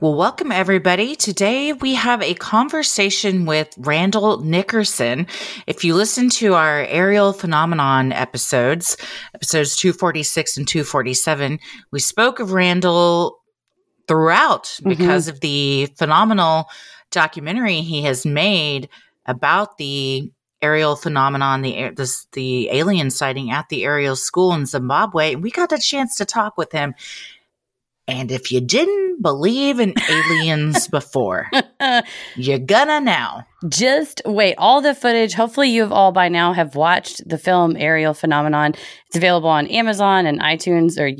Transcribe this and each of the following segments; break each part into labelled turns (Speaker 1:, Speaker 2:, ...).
Speaker 1: Well, welcome everybody. Today we have a conversation with Randall Nickerson. If you listen to our Ariel phenomenon episodes, episodes 246 and 247, we spoke of Randall throughout mm-hmm. because of the phenomenal documentary he has made about the Ariel phenomenon, the the, the alien sighting at the Ariel school in Zimbabwe. And we got a chance to talk with him. And if you didn't believe in aliens before, you're gonna now.
Speaker 2: Just wait. All the footage, hopefully you have all by now have watched the film Ariel Phenomenon. It's available on Amazon and iTunes or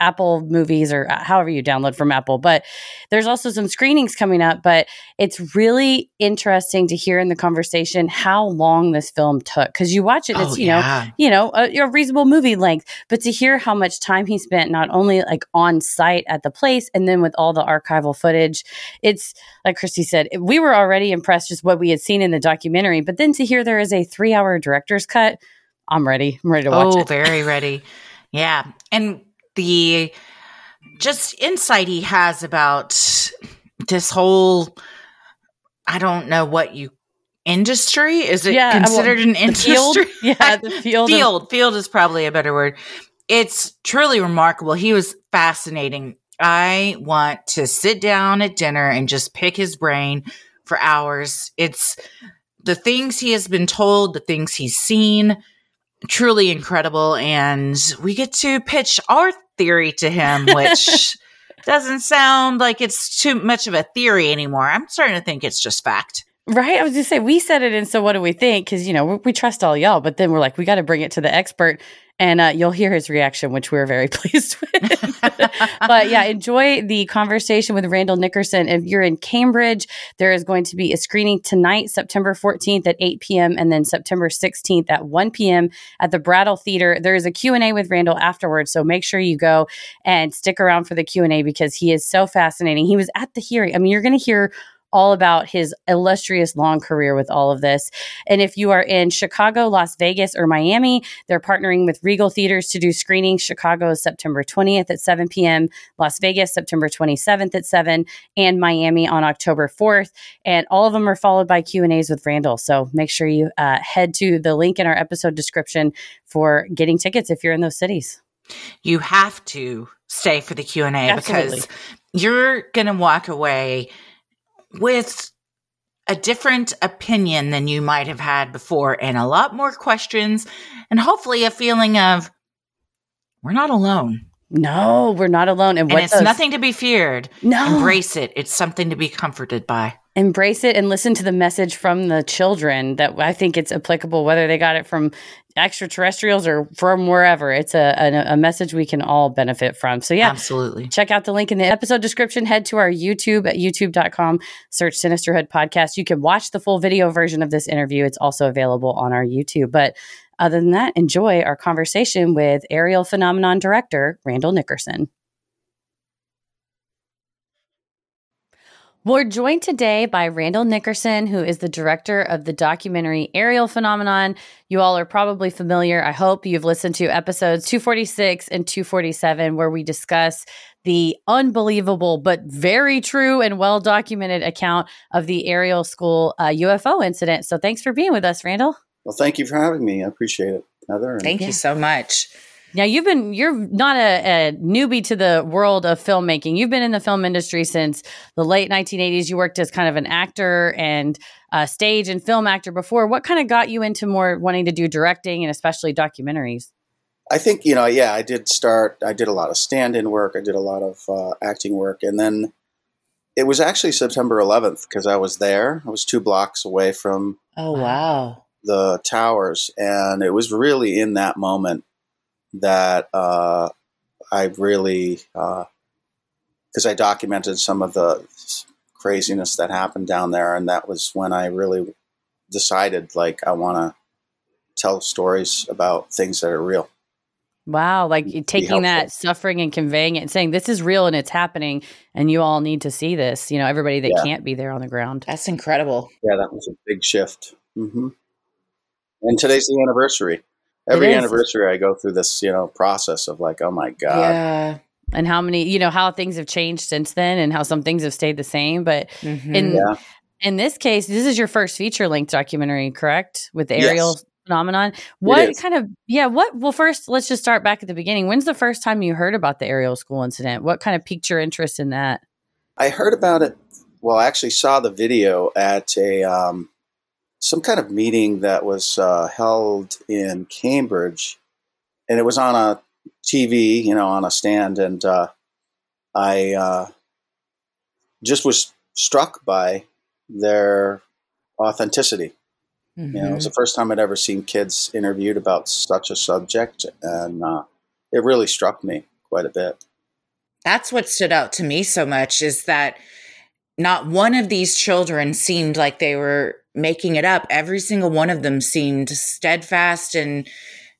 Speaker 2: Apple movies or uh, however you download from Apple. But there's also some screenings coming up. But it's really interesting to hear in the conversation how long this film took. Because you watch it, it's, oh, you yeah. know, you know, a, a reasonable movie length. But to hear how much time he spent not only like on site at the place and then with all the archival footage, it's like Christy said, we were already impressed just what we had seen in the documentary. But then to hear there is a three hour director's cut, I'm ready. I'm ready to watch
Speaker 1: oh,
Speaker 2: it.
Speaker 1: very ready. Yeah. And the just insight he has about this whole, I don't know what you industry is it yeah, considered well, an industry
Speaker 2: field? yeah the field
Speaker 1: field of- field is probably a better word it's truly remarkable he was fascinating i want to sit down at dinner and just pick his brain for hours. It's the things he has been told, the things he's seen, truly incredible. And we get to pitch our theory to him, which doesn't sound like it's too much of a theory anymore. I'm starting to think it's just fact.
Speaker 2: Right. I was just say we said it, and so what do we think? Because you know we, we, trust all y'all, but then we're like, we got to bring it to the expert, and uh, you'll hear his reaction, which we're very pleased with. but yeah, enjoy the conversation with Randall Nickerson. If you're in Cambridge, there is going to be a screening tonight, September 14th at 8 p.m. and then September 16th at 1 p.m. at the Brattle Theater. There is a Q&A with Randall afterwards, so make sure you go and stick around for the Q&A because he is so fascinating. He was at the hearing. I mean, you're going to hear all about his illustrious long career with all of this. And if you are in Chicago, Las Vegas, or Miami, they're partnering with Regal Theaters to do screenings. Chicago is September 20th at 7 p.m., Las Vegas, September 27th at 7, and Miami on October 4th. And all of them are followed by Q&As with Randall. So make sure you uh, head to the link in our episode description for getting tickets if you're in those cities.
Speaker 1: You have to stay for the Q&A because you're going to walk away – with a different opinion than you might have had before and a lot more questions and hopefully a feeling of we're not alone.
Speaker 2: No, we're not alone.
Speaker 1: And, and it's those- nothing to be feared. No. Embrace it. It's something to be comforted by.
Speaker 2: Embrace it and listen to the message from the children that I think it's applicable, whether they got it from extraterrestrials or from wherever. It's a, a, a, message we can all benefit from. So, yeah,
Speaker 1: absolutely.
Speaker 2: Check out the link in the episode description. Head to our YouTube at youtube.com, search Sinisterhood Podcast. You can watch the full video version of this interview. It's also available on our YouTube. But other than that, enjoy our conversation with Ariel phenomenon director Randall Nickerson. We're joined today by Randall Nickerson, who is the director of the documentary Ariel Phenomenon. You all are probably familiar. I hope you've listened to episodes 246 and 247, where we discuss the unbelievable but very true and well documented account of the Ariel School uh, UFO incident. So thanks for being with us, Randall.
Speaker 3: Well, thank you for having me. I appreciate it, Heather.
Speaker 1: Thank yeah. you so much.
Speaker 2: Now you've been you're not a, a, newbie to the world of filmmaking. You've been in the film industry since the late 1980s. You worked as kind of an actor and a stage and film actor before. What kind of got you into more wanting to do directing and especially documentaries?
Speaker 3: I think you know, yeah, I did start. I did a lot of stand-in work. I did a lot of uh, acting work, and then it was actually September 11th because I was there. I was two blocks away from.
Speaker 1: Oh wow!
Speaker 3: The towers, and it was really in that moment that uh, I really, because uh, I documented some of the craziness that happened down there, and that was when I really decided, like, I want to tell stories about things that are real.
Speaker 2: Wow, like taking that suffering and conveying it and saying this is real and it's happening and you all need to see this, you know, everybody that yeah. can't be there on the ground.
Speaker 1: That's incredible.
Speaker 3: Yeah, that was a big shift. Mm-hmm. And today's the anniversary every anniversary I go through this, you know, process of like, oh my god,
Speaker 1: yeah,
Speaker 2: and how many you know how things have changed since then and how some things have stayed the same but
Speaker 1: Mhm.
Speaker 2: in
Speaker 3: Yeah.
Speaker 2: in this case this is your first feature length documentary correct with the Ariel
Speaker 3: Yes.
Speaker 2: phenomenon What kind of yeah what well first let's just start back at the beginning when's the first time you heard about the Ariel school incident what kind of piqued your interest in that
Speaker 3: I heard about it. Well, I actually saw the video at a um, some kind of meeting that was uh, held in Cambridge, and it was on a TV, you know, on a stand, and uh, I uh, just was struck by their authenticity. You know, it was the first time I'd ever seen kids interviewed about such a subject, and uh, it really struck me quite a bit.
Speaker 1: That's what stood out to me so much is that not one of these children seemed like they were making it up. Every single one of them seemed steadfast and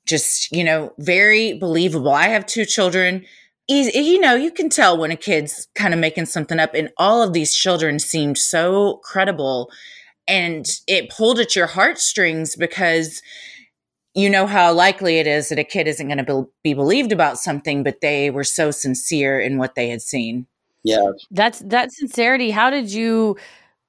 Speaker 1: just, you know, very believable. I have two children. Easy, you know, you can tell when a kid's kind of making something up, and all of these children seemed so credible. And it pulled at your heartstrings because you know how likely it is that a kid isn't going to be believed about something, but they were so sincere in what they had seen.
Speaker 3: Yeah,
Speaker 2: that's that sincerity how did you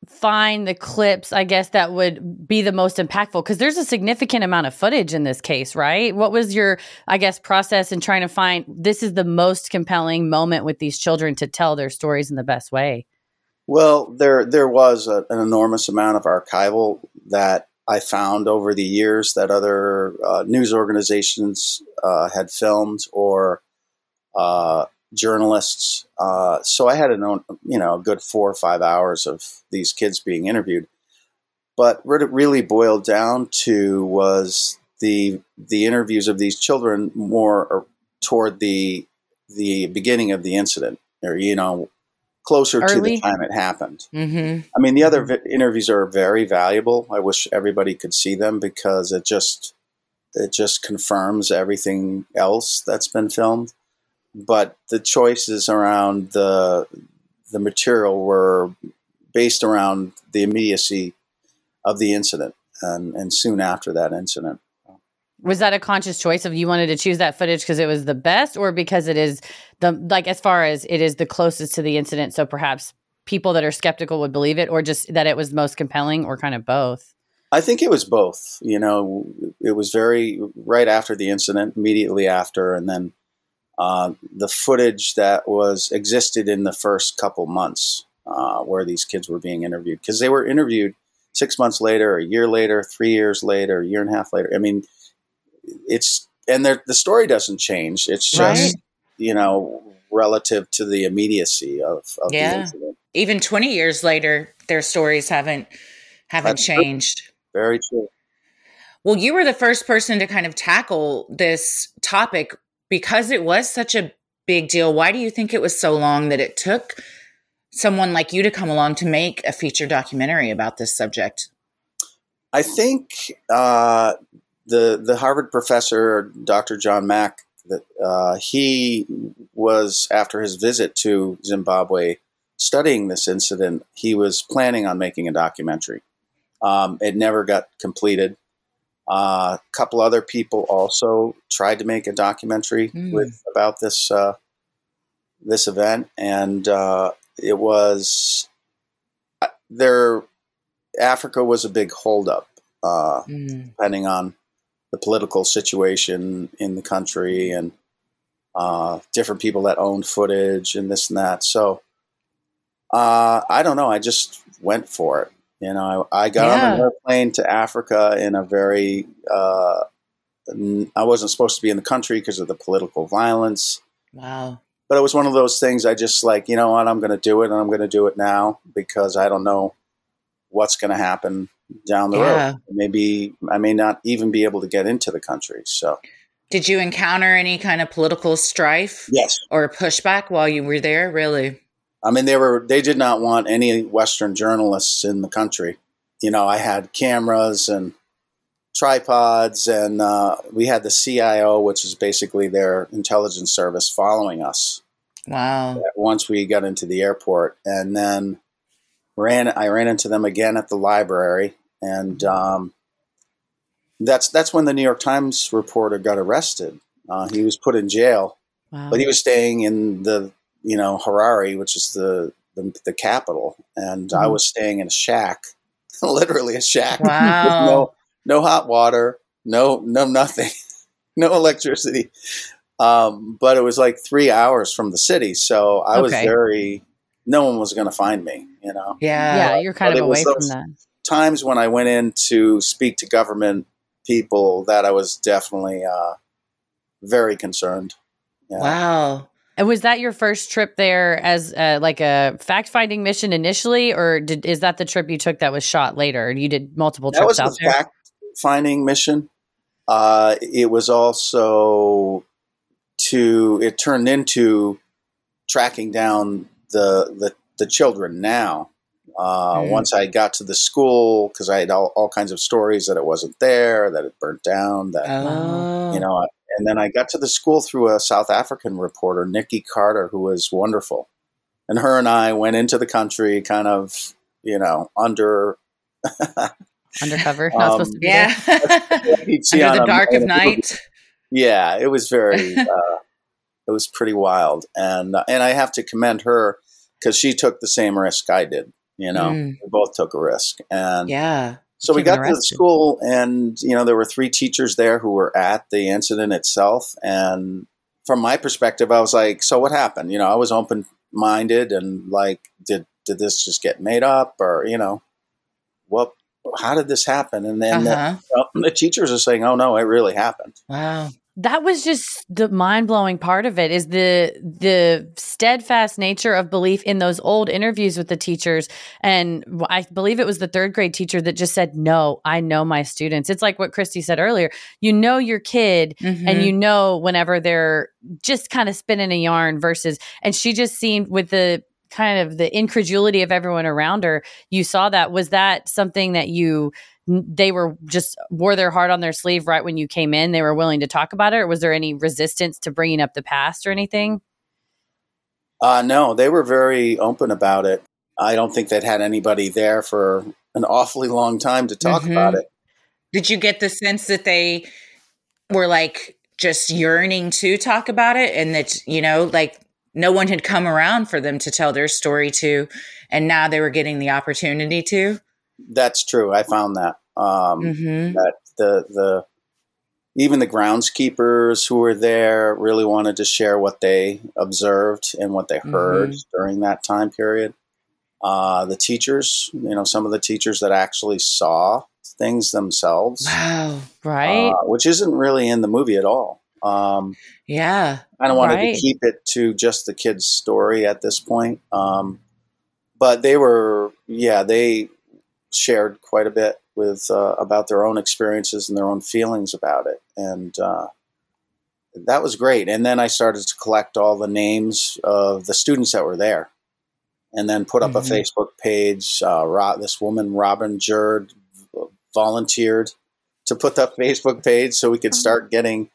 Speaker 2: find the clips i guess that would be the most impactful because there's a significant amount of footage in this case right? What was your i guess process in trying to find this is the most compelling moment with these children to tell their stories in the best way?
Speaker 3: Well, there there was a, an enormous amount of archival that I found over the years that other uh, news organizations uh, had filmed or uh, journalists. Uh, so I had a you know a good four or five hours of these kids being interviewed. But what it really boiled down to was the the interviews of these children more toward the the beginning of the incident, or you know closer to the time it happened.
Speaker 1: Mm-hmm.
Speaker 3: I mean, the other vi- interviews are very valuable. I wish everybody could see them because it just it just confirms everything else that's been filmed. But the choices around the the material were based around the immediacy of the incident and, and soon after that incident.
Speaker 2: was that a conscious choice of you wanted to choose that footage because it was the best or because it is the like as far as it is the closest to the incident so perhaps people that are skeptical would believe it or just that it was most compelling or kind of both
Speaker 3: I think it was both. You know, it was very right after the incident, immediately after, and then uh, the footage that was existed in the first couple months uh, where these kids were being interviewed because they were interviewed six months later, a year later, three years later, a year and a half later. I mean, it's and the story doesn't change. It's just
Speaker 1: Right.
Speaker 3: you know relative to the immediacy of, of
Speaker 1: Yeah.
Speaker 3: the incident.
Speaker 1: Even 20 years later, their stories haven't haven't
Speaker 3: That's true.
Speaker 1: changed.
Speaker 3: Very true.
Speaker 1: Well, you were the first person to kind of tackle this topic because it was such a big deal. Why do you think it was so long that it took someone like you to come along to make a feature documentary about this subject?
Speaker 3: I think uh, the the Harvard professor, Dr. John Mack, that uh, he was after his visit to Zimbabwe, studying this incident. He was planning on making a documentary. Um, it never got completed. Uh, a couple other people also tried to make a documentary
Speaker 1: Hmm.
Speaker 3: with about this uh, this event, and uh, it was uh, there. Africa was a big holdup, uh,
Speaker 1: Mm.
Speaker 3: depending on the political situation in the country and uh, different people that owned footage and this and that. So uh, I don't know. I just went for it. You know, I, I got on an airplane to Africa in a very. Uh, I wasn't supposed to be in the country because of the political violence
Speaker 1: Wow.
Speaker 3: but it was one of those things I just like, you know what, I'm going to do it and I'm going to do it now because I don't know what's going to happen down the
Speaker 1: Yeah.
Speaker 3: road. Maybe I may not even be able to get into the country. So,
Speaker 1: Did you encounter any kind of political strife
Speaker 3: yes.
Speaker 1: or pushback while you were there? Really?
Speaker 3: I mean, they were, they did not want any Western journalists in the country. You know, I had cameras and tripods and uh, we had the CIO, which is basically their intelligence service following us.
Speaker 1: Wow.
Speaker 3: once we got into the airport, and then ran. I ran into them again at the library, and um, that's that's when the New York Times reporter got arrested. Uh, he was put in jail
Speaker 2: Wow.
Speaker 3: but he was staying in the you know Harare, which is the the, the capital, and I
Speaker 2: Mhm.
Speaker 3: was staying in a shack, literally a shack,
Speaker 1: Wow.
Speaker 3: no no hot water, no no nothing, no electricity. Um, but it was like three hours from the city, so I was very. No one was going to find me, you know.
Speaker 1: Yeah.
Speaker 2: yeah, you're kind
Speaker 3: but
Speaker 2: of away from that.
Speaker 3: Times when I went in to speak to government people, that I was definitely uh, very concerned. Yeah.
Speaker 1: Wow.
Speaker 2: And was that your first trip there as uh, like a fact finding mission initially, or did, is that the trip you took that was shot later? You did multiple
Speaker 3: that
Speaker 2: trips
Speaker 3: was
Speaker 2: out
Speaker 3: a
Speaker 2: there.
Speaker 3: fact finding mission. Uh, it was also to it turned into tracking down the the, the children now. Uh,
Speaker 1: Mm.
Speaker 3: Once I got to the school, because I had all, all kinds of stories that it wasn't there, that it burnt down, that
Speaker 1: Oh.
Speaker 3: you know, and then I got to the school through a South African reporter, Nikki Carter, who was wonderful, and her and I went into the country, kind of, you know, under
Speaker 2: Undercover, not
Speaker 3: Um,
Speaker 2: supposed to be
Speaker 1: Yeah.
Speaker 3: like
Speaker 1: Under the dark of
Speaker 3: a movie.
Speaker 1: night.
Speaker 3: Yeah, it was very, uh, it was pretty wild, and uh, and I have to commend her because she took the same risk I did. You know,
Speaker 1: Mm.
Speaker 3: we both took a risk, and
Speaker 1: Yeah.
Speaker 3: So we got to the school, and you know there were three teachers there who were at the incident itself, and from my perspective, I was like, "So what happened?" You know, I was open minded and like, did did this just get made up, or you know, what? How did this happen? And then
Speaker 1: Uh-huh.
Speaker 3: well, the teachers are saying, "Oh no, it really happened."
Speaker 1: Wow.
Speaker 2: That was just the mind-blowing part of it is the the steadfast nature of belief in those old interviews with the teachers. And i believe it was the third grade teacher that just said no i know my students. It's like what christy said earlier you know your kid and
Speaker 1: Mhm.
Speaker 2: you know whenever they're just kind of spinning a yarn versus and she just seemed with the kind of the incredulity of everyone around her you saw that. Was that something that you they were just wore their heart on their sleeve right when you came in they were willing to talk about it or was there any resistance to bringing up the past or anything
Speaker 3: Uh, no, they were very open about it. I don't think they'd had anybody there for an awfully long time to talk
Speaker 1: Mhm.
Speaker 3: about it.
Speaker 1: Did you get the sense that they were like just yearning to talk about it and that, you know, like no one had come around for them to tell their story to and now they were getting the opportunity to?
Speaker 3: That's true. I found that. Um,
Speaker 1: Mhm.
Speaker 3: that the the even the groundskeepers who were there really wanted to share what they observed and what they heard during that time period. Uh, the teachers, you know, some of the teachers that actually saw things themselves,
Speaker 1: Wow.
Speaker 2: right
Speaker 3: uh, which isn't really in the movie at all. Um,
Speaker 1: Yeah.
Speaker 3: I don't wanted
Speaker 2: Right.
Speaker 3: to keep it to just the kid's story at this point. Um, but they were, yeah, they shared quite a bit with uh, about their own experiences and their own feelings about it, and uh, that was great. And then I started to collect all the names of the students that were there, and then put up
Speaker 1: Mhm.
Speaker 3: a Facebook page. Uh, Ro- this woman, Robin Jerd, volunteered to put that Facebook page so we could start getting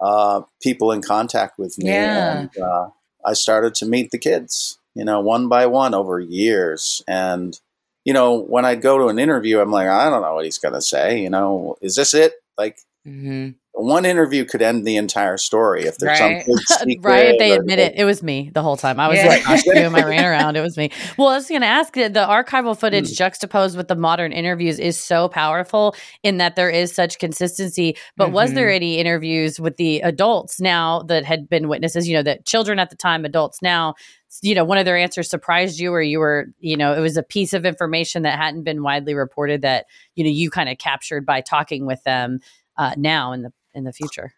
Speaker 3: uh, people in contact with me.
Speaker 1: Yeah.
Speaker 3: And uh, I started to meet the kids, you know, one by one over years. And, you know, when I'd go to an interview, I'm like, I don't know what he's going to say. You know, is this it? Like,
Speaker 1: hmm
Speaker 3: one interview could end the entire story if there's
Speaker 1: Right.
Speaker 3: some secret.
Speaker 2: right if they
Speaker 3: or-
Speaker 2: admit it it was me the whole time i was
Speaker 1: Yeah.
Speaker 2: in costume i ran around it was me well i was going to ask the the archival footage
Speaker 3: Hmm.
Speaker 2: juxtaposed with the modern interviews is so powerful in that there is such consistency but was
Speaker 1: Mhm.
Speaker 2: there any interviews with the adults now that had been witnesses you know that children at the time adults now you know one of their answers surprised you or you were you know it was a piece of information that hadn't been widely reported that you know you kind of captured by talking with them uh, now in the in the future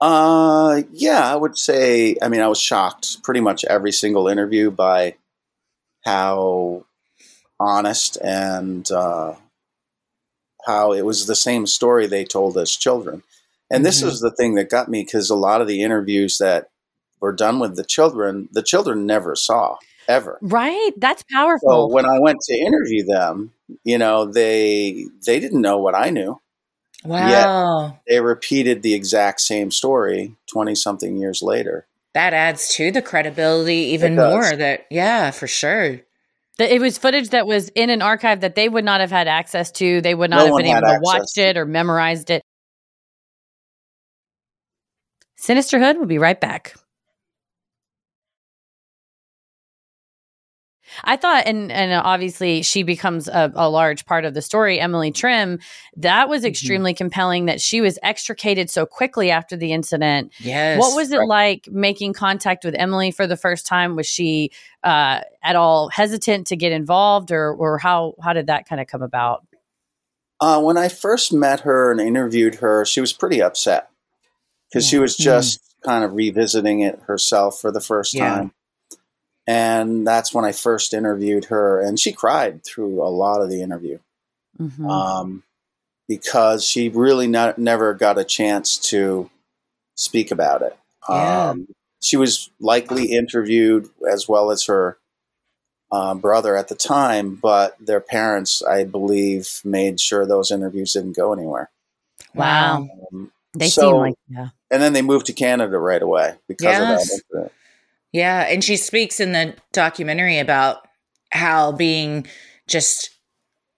Speaker 3: Uh, yeah, I would say. I mean, I was shocked pretty much every single interview by how honest and uh, how it was the same story they told as children. And this
Speaker 1: Mhm.
Speaker 3: is the thing that got me because a lot of the interviews that were done with the children, the children never saw ever.
Speaker 2: right that's powerful.
Speaker 3: So when I went to interview them, you know, they they didn't know what I knew.
Speaker 1: Wow.
Speaker 3: They repeated the exact same story 20 something years later.
Speaker 1: That adds to the credibility even more that yeah, for sure.
Speaker 2: That it was footage that was in an archive that they would not have had access to. They would not
Speaker 3: No
Speaker 2: have been able to watch it or memorized it. Sinisterhood will be right back. I thought, and and obviously she becomes a, a large part of the story. Emily Trim, that was
Speaker 1: Mhm.
Speaker 2: extremely compelling that she was extricated so quickly after the incident.
Speaker 1: Yes.
Speaker 2: What was it like making contact with Emily for the first time? Was she uh, at all hesitant to get involved, or or how how did that kind of come about?
Speaker 3: Uh, when I first met her and interviewed her, she was pretty upset because she was just kind of revisiting it herself for the first
Speaker 1: Yeah.
Speaker 3: time. And that's when I first interviewed her, and she cried through a lot of the interview
Speaker 2: Mhm.
Speaker 3: um, because she really not, never got a chance to speak about it.
Speaker 1: Yeah.
Speaker 3: Um, she was likely interviewed as well as her uh, brother at the time, but their parents, I believe, made sure those interviews didn't go anywhere.
Speaker 2: wow,
Speaker 3: Um,
Speaker 2: they
Speaker 3: so-
Speaker 2: seem like yeah.
Speaker 3: and then they moved to Canada right away because of that incident.
Speaker 1: Yeah, and she speaks in the documentary about how being just,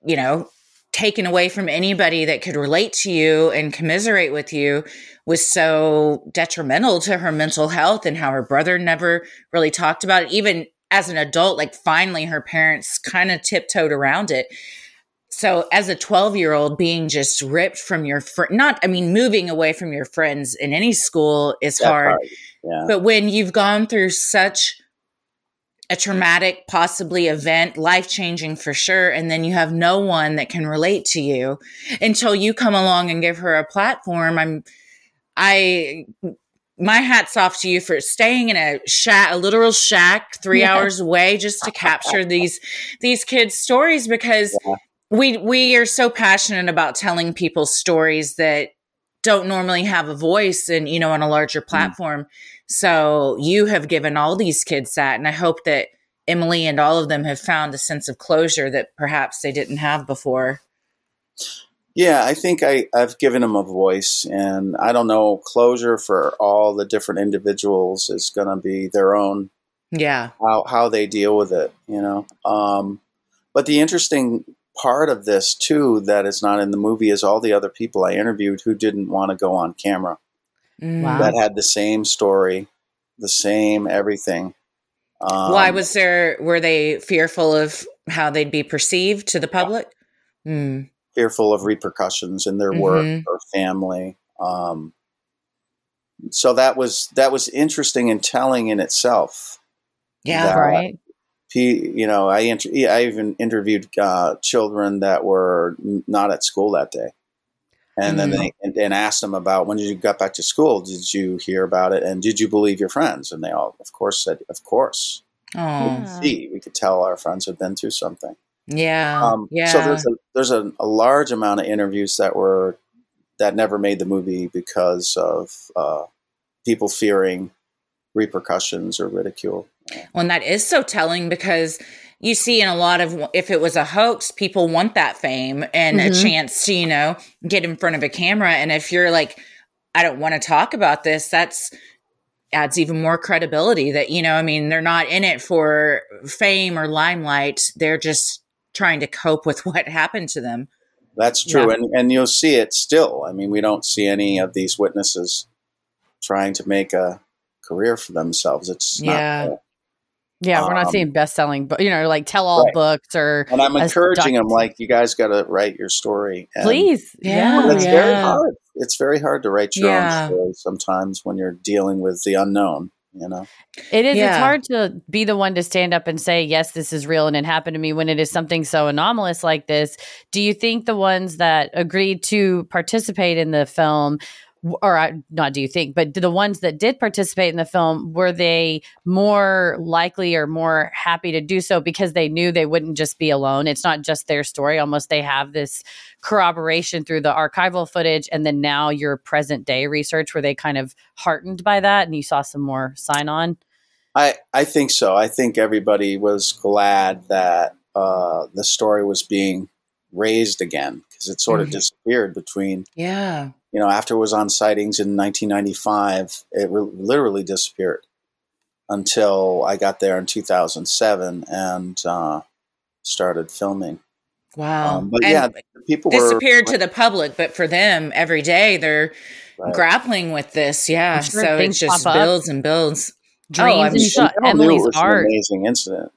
Speaker 1: you know, taken away from anybody that could relate to you and commiserate with you was so detrimental to her mental health and how her brother never really talked about it. Even as an adult, like finally her parents kind of tiptoed around it. So as a 12 year old being just ripped from your fr- not, I mean, moving away from your friends in any school is hard.
Speaker 3: Yeah.
Speaker 1: But when you've gone through such a traumatic, possibly event, life changing for sure, and then you have no one that can relate to you until you come along and give her a platform, I'm, I, my hat's off to you for staying in a shack, a literal shack, three
Speaker 2: Yeah.
Speaker 1: hours away, just to capture these these kids' stories because
Speaker 3: Yeah.
Speaker 1: We we are so passionate about telling people stories that don't normally have a voice and you know on a larger platform. So you have given all these kids that and i hope that emily and all of them have found a sense of closure that perhaps they didn't have before.
Speaker 3: Yeah, I think I, I've given them a voice, and I don't know, closure for all the different individuals is going to be their own,
Speaker 1: yeah.
Speaker 3: how, how they deal with it, you know. Um, but the interesting part of this, too, that is not in the movie is all the other people I interviewed who didn't want to go on camera,
Speaker 1: Mm.
Speaker 2: Wow.
Speaker 3: that had the same story, the same everything. Um,
Speaker 1: why was there were they fearful of how they'd be perceived to the public mm.
Speaker 3: fearful of repercussions in their work
Speaker 1: Mhm.
Speaker 3: or family. Um, so that was that was interesting and telling in itself.
Speaker 1: yeah
Speaker 3: That-
Speaker 2: right.
Speaker 3: He, you know, I inter- I even interviewed uh, children that were not at school that day, and then
Speaker 1: Mhm.
Speaker 3: they and, and asked them about when did you got back to school. Did you hear about it? And did you believe your friends? And they all, of course, said, "Of course." We
Speaker 1: oh
Speaker 3: could see, we could tell our friends had been through something.
Speaker 1: yeah
Speaker 3: Um,
Speaker 1: yeah
Speaker 3: So there's a there's a, a large amount of interviews that were that never made the movie because of uh, people fearing repercussions or ridicule.
Speaker 1: Well, and that is so telling because you see in a lot of if it was a hoax, people want that fame and a
Speaker 2: Mhm.
Speaker 1: chance to, you know, get in front of a camera. And if you're like, I don't want to talk about this, that's adds even more credibility that, you know, I mean, they're not in it for fame or limelight. They're just trying to cope with what happened to them.
Speaker 3: That's true,
Speaker 2: Yeah.
Speaker 3: and and you'll see it still. I mean, we don't see any of these witnesses trying to make a career for themselves. It's
Speaker 1: Yeah.
Speaker 3: not. There.
Speaker 2: Yeah, we're not
Speaker 3: Um,
Speaker 2: seeing best-selling, but you know, like tell-all
Speaker 3: Right.
Speaker 2: books or
Speaker 3: And I'm encouraging them, like you guys got to write your story. And
Speaker 2: please.
Speaker 1: Yeah.
Speaker 3: It's very hard. It's very hard to write your
Speaker 1: Yeah.
Speaker 3: own story sometimes when you're dealing with the unknown. You know.
Speaker 2: It is. It's hard to be the one to stand up and say, yes, this is real and it happened to me when it is something so anomalous like this. Do you think the ones that agreed to participate in the film, w- or not do you think, but the ones that did participate in the film, were they more likely or more happy to do so because they knew they wouldn't just be alone? It's not just their story. Almost they have this corroboration through the archival footage and then now your present day research were they kind of heartened by that and you saw some more sign on
Speaker 3: I, I think so. I think everybody was glad that uh, the story was being raised again because it sort of
Speaker 1: Mhm.
Speaker 3: disappeared between,
Speaker 1: Yeah.
Speaker 3: You know, after it was on sightings in 1995, it re- literally disappeared until I got there in 2007 and uh, started filming.
Speaker 1: Wow.
Speaker 3: Um, but
Speaker 1: And
Speaker 3: yeah, people were
Speaker 1: disappeared to the public, but for them, every day they're
Speaker 3: Right.
Speaker 1: grappling with this. Yeah.
Speaker 2: Sure
Speaker 1: So it just
Speaker 2: pop up.
Speaker 1: builds and builds.
Speaker 2: dreams
Speaker 1: I'm
Speaker 2: and
Speaker 1: sure
Speaker 2: saw
Speaker 3: We all knew
Speaker 2: emily's
Speaker 3: it was
Speaker 2: art
Speaker 3: an amazing incident.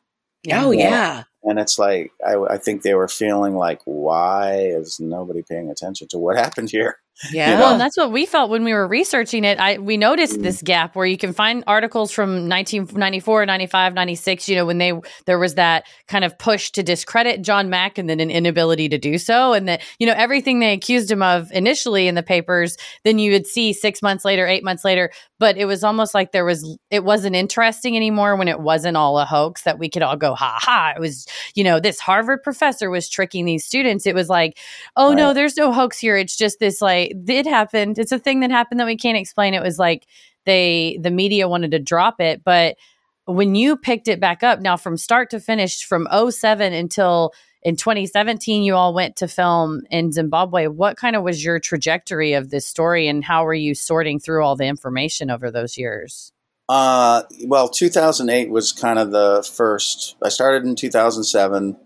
Speaker 1: Oh yeah.
Speaker 3: And it's like I, I think they were feeling like, why is nobody paying attention to what happened here?
Speaker 1: Yeah.
Speaker 3: You
Speaker 2: Well, and that's what we felt when we were researching it. I we noticed
Speaker 3: Mm.
Speaker 2: this gap where you can find articles from 1994, 95, 96, you know, when they there was that kind of push to discredit John Mack and then an inability to do so and that, you know, everything they accused him of initially in the papers, then you would see 6 months later, 8 months later, but it was almost like there was it wasn't interesting anymore when it wasn't all a hoax that we could all go ha ha. It was, you know, this Harvard professor was tricking these students. It was like oh no there's no hoax here it's just this like it happened it's a thing that happened that we can't explain. It was like they the media wanted to drop it but when you picked it back up now from start to finish from 07 until in 2017 you all went to film in zimbabwe. What kind of was your trajectory of this story and how were you sorting through all the information over those years?
Speaker 3: Uh, well, 2008 was kind of the first. I started in 2007,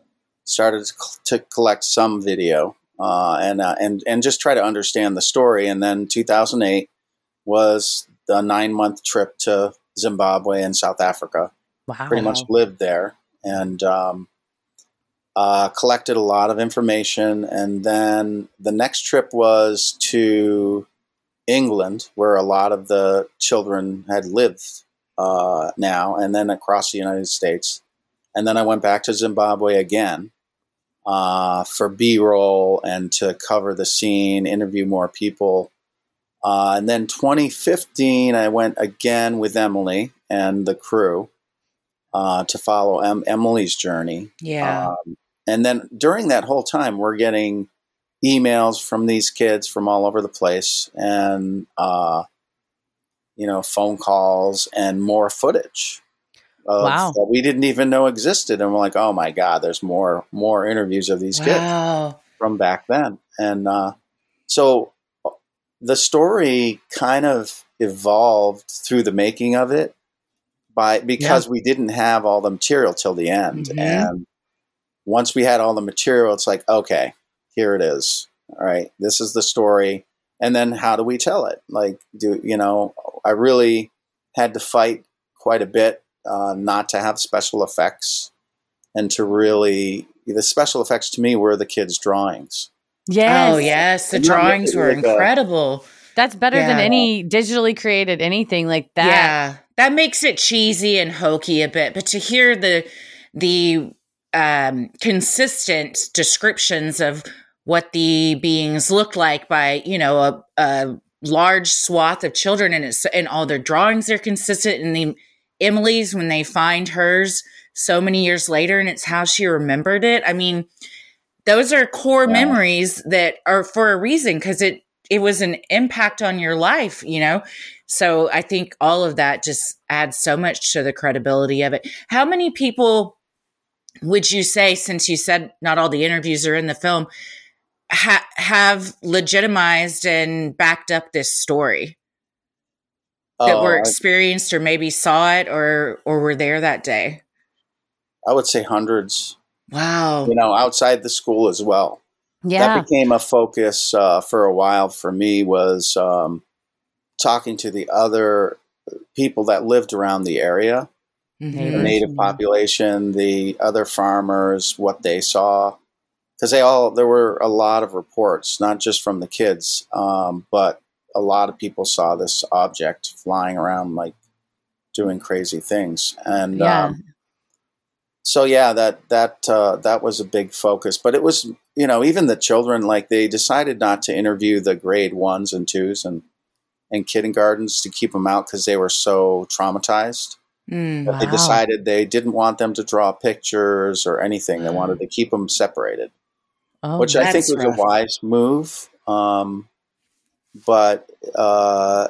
Speaker 3: started to collect some video, uh, and uh, and and just try to understand the story. And then 2008 was the nine month trip to Zimbabwe and South Africa.
Speaker 2: wow
Speaker 3: Pretty much lived there and um, uh, collected a lot of information. And then the next trip was to England, where a lot of the children had lived uh, now, and then across the United States. And then I went back to Zimbabwe again uh, for B roll and to cover the scene, interview more people. Uh, and then 2015, I went again with Emily and the crew uh, to follow em- Emily's journey.
Speaker 1: Yeah.
Speaker 3: Um, and then during that whole time, we're getting emails from these kids from all over the place, and uh, you know, phone calls and more footage.
Speaker 2: Wow.
Speaker 3: That we didn't even know existed, and we're like, "Oh my god, there's more more interviews of these kids from back then." And uh, so the story kind of evolved through the making of it by because we didn't have all the material till the end
Speaker 1: Mhm.
Speaker 3: and once we had all the material it's like okay here it is all right this is the story and then how do we tell it like do you know i really had to fight quite a bit uh, not to have special effects and to really the special effects to me were the kids drawings.
Speaker 2: Yes.
Speaker 1: Oh yes, the
Speaker 3: And
Speaker 1: drawings were
Speaker 3: like a-
Speaker 1: incredible.
Speaker 2: that's better than any digitally created anything like that.
Speaker 1: Yeah, that makes it cheesy and hokey a bit. But to hear the the um, consistent descriptions of what the beings look like by you know a, a large swath of children, and it's and all their drawings are consistent, and the Emily's when they find hers so many years later, and it's how she remembered it. I mean, those are core
Speaker 3: Yeah.
Speaker 1: memories that are for a reason because it it was an impact on your life, you know. So I think all of that just adds so much to the credibility of it. How many people would you say, since you said not all the interviews are in the film, ha- have legitimized and backed up this story that
Speaker 3: Oh,
Speaker 1: were experienced or maybe saw it or or were there that day?
Speaker 3: I would say hundreds
Speaker 1: Wow.
Speaker 3: you know outside the school as well
Speaker 2: yeah
Speaker 3: that became a focus uh, for a while for me was um, talking to the other people that lived around the area
Speaker 1: Mhm.
Speaker 3: the native population the other farmers what they saw because they all there were a lot of reports not just from the kids um, but a lot of people saw this object flying around like doing crazy things and
Speaker 2: Yeah.
Speaker 3: um, so yeah that that uh, that was a big focus but it was you know even the children like they decided not to interview the grade ones and twos and and kindergartens to keep them out because they were so traumatized
Speaker 1: Mm.
Speaker 3: but they decided they didn't want them to draw pictures or anything they wanted to keep them separated
Speaker 2: oh,
Speaker 3: which i think was
Speaker 1: rough.
Speaker 3: a wise move um, but uh,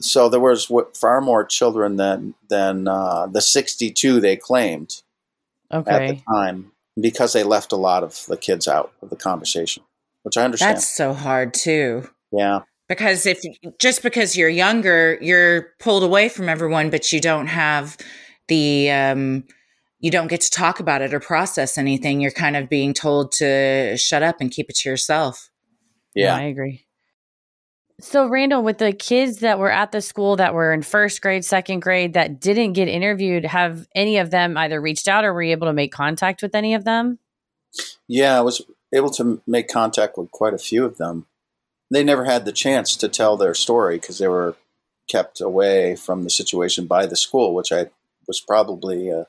Speaker 3: so there was far more children than than uh, the 62 they claimed at the time because they left a lot of the kids out of the conversation, which I understand.
Speaker 1: That's so hard too.
Speaker 3: yeah,
Speaker 1: Because if just because you're younger, you're pulled away from everyone, but you don't have the um you don't get to talk about it or process anything. You're kind of being told to shut up and keep it to yourself.
Speaker 3: yeah.
Speaker 2: i agree So, Randall, with the kids that were at the school that were in first grade, second grade that didn't get interviewed, have any of them either reached out or were you able to make contact with any of them?
Speaker 3: Yeah, I was able to make contact with quite a few of them. They never had the chance to tell their story because they were kept away from the situation by the school, which I was probably a,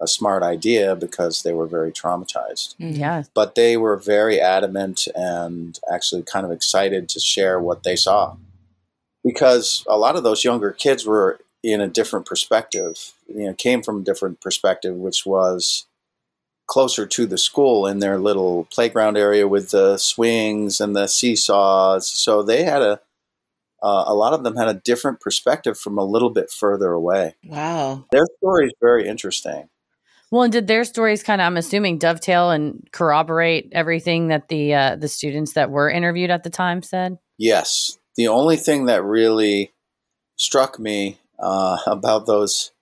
Speaker 3: a smart idea because they were very traumatized.
Speaker 2: Mm-hmm. Yeah.
Speaker 3: But they were very adamant and actually kind of excited to share what they saw. Because a lot of those younger kids were in a different perspective, you know, came from a different perspective, which was closer to the school in their little playground area with the swings and the seesaws. So they had a uh, a lot of them had a different perspective from a little bit further away.
Speaker 1: Wow.
Speaker 3: Their story is very interesting.
Speaker 2: Well, and did their stories kind of, I'm assuming, dovetail and corroborate everything that the uh, the students that were interviewed at the time said?
Speaker 3: Yes. The only thing that really struck me uh, about those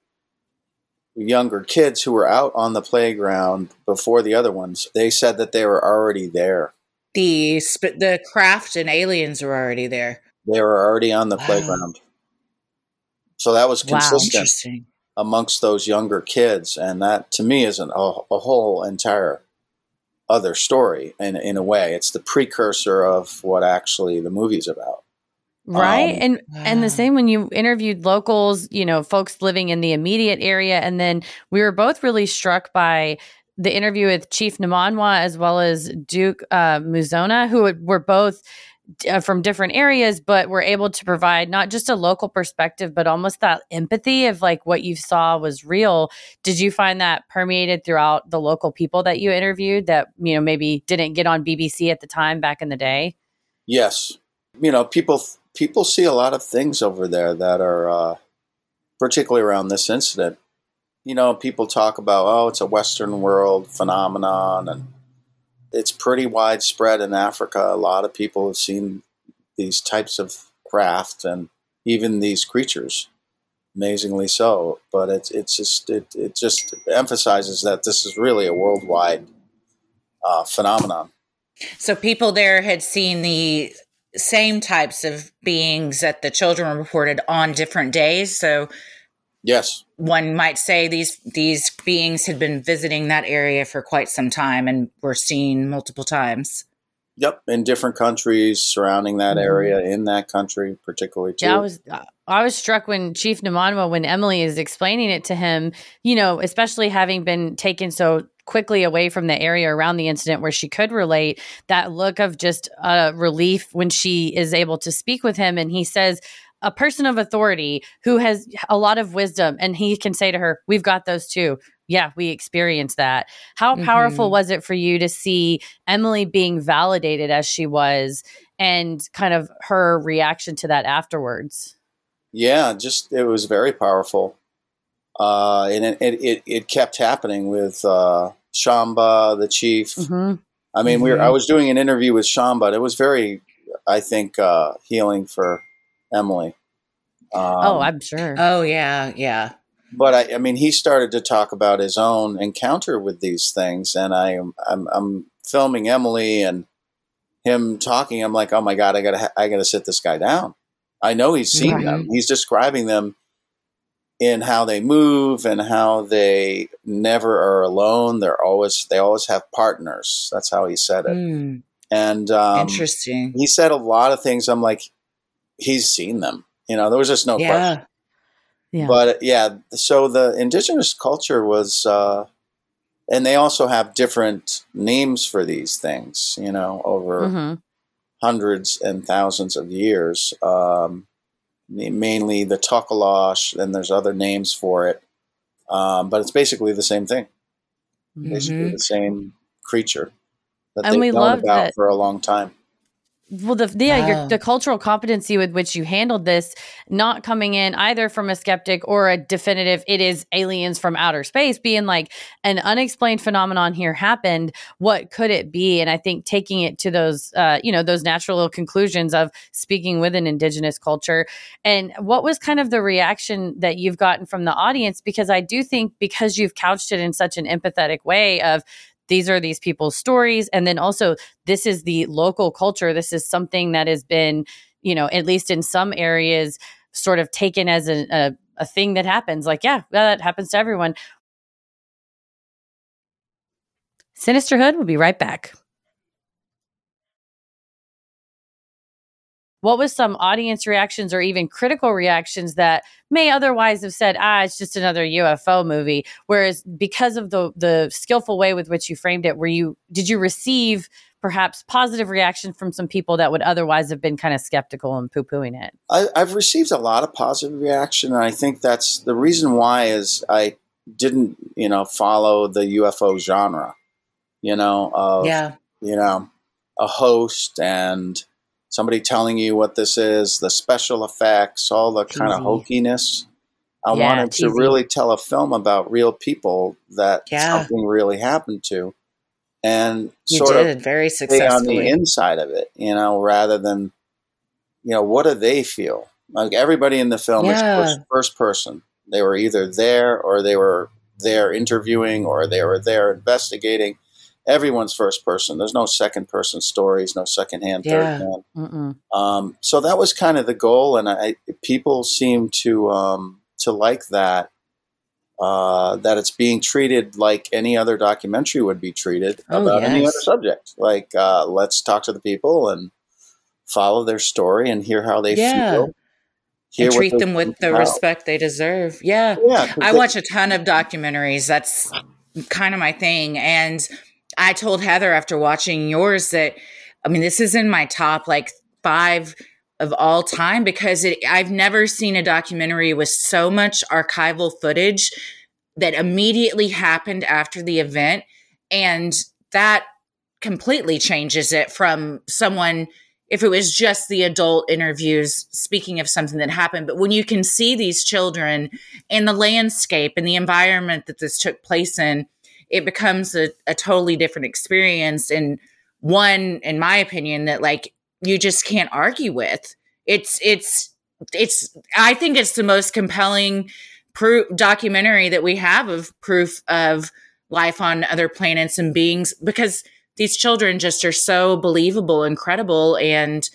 Speaker 3: younger kids who were out on the playground before the other ones, they said that they were already there.
Speaker 1: The sp- the craft and aliens were already there.
Speaker 3: They were already on the
Speaker 1: Wow.
Speaker 3: playground. So that was
Speaker 2: Wow.
Speaker 3: consistent
Speaker 1: Interesting.
Speaker 3: Amongst those younger kids, and that to me is an, a, a whole entire other story. In in a way, it's the precursor of what actually the movie's about.
Speaker 2: Right.
Speaker 3: Um,
Speaker 2: and and the same when you interviewed locals, you know, folks living in the immediate area. And then we were both really struck by the interview with Chief Namanwa as well as Duke uh, Muzona, who were both uh, from different areas, but were able to provide not just a local perspective, but almost that empathy of like what you saw was real. Did you find that permeated throughout the local people that you interviewed that, you know, maybe didn't get on BBC at the time back in the day?
Speaker 3: Yes, you know people people see a lot of things over there that are uh, particularly around this incident. You know, people talk about oh, it's a Western world phenomenon, and it's pretty widespread in Africa. A lot of people have seen these types of craft and even these creatures. Amazingly so, but it's it's just it, it just emphasizes that this is really a worldwide uh, phenomenon.
Speaker 1: So people there had seen the same types of beings that the children reported on different days. So
Speaker 3: Yes,
Speaker 1: one might say these these beings had been visiting that area for quite some time and were seen multiple times.
Speaker 3: Yep, in different countries surrounding that
Speaker 2: Mhm.
Speaker 3: area, in that country particularly too.
Speaker 2: Yeah, I was I was struck when Chief Namanwa, when Emily is explaining it to him, you know, especially having been taken so quickly away from the area around the incident where she could relate, that look of just uh, relief when she is able to speak with him. And he says, a person of authority who has a lot of wisdom, and he can say to her, We've got those too. Yeah, we experienced that. How powerful
Speaker 1: Mhm.
Speaker 2: was it for you to see Emily being validated as she was and kind of her reaction to that afterwards?
Speaker 3: yeah, just it was very powerful, uh, and it, it, it, kept happening with uh, Shamba, the chief.
Speaker 2: hmm
Speaker 3: I mean, we were. I was doing an interview with Shamba, and it was very, I think, uh, healing for Emily. Um,
Speaker 2: oh, I'm sure.
Speaker 1: Oh yeah, yeah.
Speaker 3: but I, I mean, he started to talk about his own encounter with these things, and I am I'm, I'm filming Emily and him talking. I'm like, oh my god, I gotta ha- I gotta sit this guy down. I know he's seen
Speaker 1: Right.
Speaker 3: them. He's describing them in how they move and how they never are alone. They're always they always have partners. That's how he said it.
Speaker 1: Hmm,
Speaker 3: And um,
Speaker 1: interesting.
Speaker 3: he said a lot of things. I'm like, he's seen them. You know, there was just no question.
Speaker 1: yeah.
Speaker 2: yeah.
Speaker 3: But yeah, so the indigenous culture was, uh, and they also have different names for these things, you know, over
Speaker 2: Mhm.
Speaker 3: hundreds and thousands of years. Um, mainly the Tokolosh, and there's other names for it. Um, but it's basically the same thing, basically
Speaker 1: Mhm.
Speaker 3: the same creature that
Speaker 2: And
Speaker 3: they've known about
Speaker 2: that-
Speaker 3: for a long time.
Speaker 2: Well, the yeah, your, the cultural competency with which you handled this, not coming in either from a skeptic or a definitive, it is aliens from outer space, being like an unexplained phenomenon here happened. What could it be? And I think taking it to those, uh, you know, those natural conclusions of speaking with an indigenous culture. And what was kind of the reaction that you've gotten from the audience? Because I do think because you've couched it in such an empathetic way of these are these people's stories and then also this is the local culture this is something that has been you know, at least in some areas, sort of taken as a, a, a thing that happens. Like, yeah, that happens to everyone. Sinisterhood will be right back. What was some audience reactions or even critical reactions that may otherwise have said, ah, it's just another UFO movie? Whereas because of the the skillful way with which you framed it, were you did you receive perhaps positive reaction from some people that would otherwise have been kind of skeptical and poo-pooing it?
Speaker 3: I, I've received a lot of positive reaction, and I think that's the reason why is I didn't, you know, follow the UFO genre you know, of,
Speaker 1: yeah.
Speaker 3: you know, a host and somebody telling you what this is, the special effects, all the kind of hokiness. I yeah, wanted to really tell a film about real people that yeah. something really happened to, and
Speaker 1: you
Speaker 3: sort
Speaker 1: did,
Speaker 3: of
Speaker 1: very successfully
Speaker 3: on the inside of it, you know, rather than you know what do they feel? Like everybody in the film yeah. is first, first person. They were either there or they were there interviewing or they were there investigating everyone's first person. There's no second person stories, no second hand, yeah. third hand. Um, so that was kind of the goal, and I, people seem to um, to like that. Uh, that it's being treated like any other documentary would be treated oh, about yes. any other subject. Like, uh, let's talk to the people and follow their story and hear how they yeah. feel.
Speaker 1: and treat them with the respect they deserve. Yeah. yeah I they, watch a ton of documentaries. That's kind of my thing. And I told Heather after watching yours that, I mean, this is in my top like five of all time because it, I've never seen a documentary with so much archival footage that immediately happened after the event. And that completely changes it from someone if it was just the adult interviews speaking of something that happened but when you can see these children and the landscape and the environment that this took place in it becomes a, a totally different experience and one in my opinion that like you just can't argue with. It's it's it's i think it's the most compelling proof documentary that we have of proof of life on other planets and beings because these children just are so believable and credible and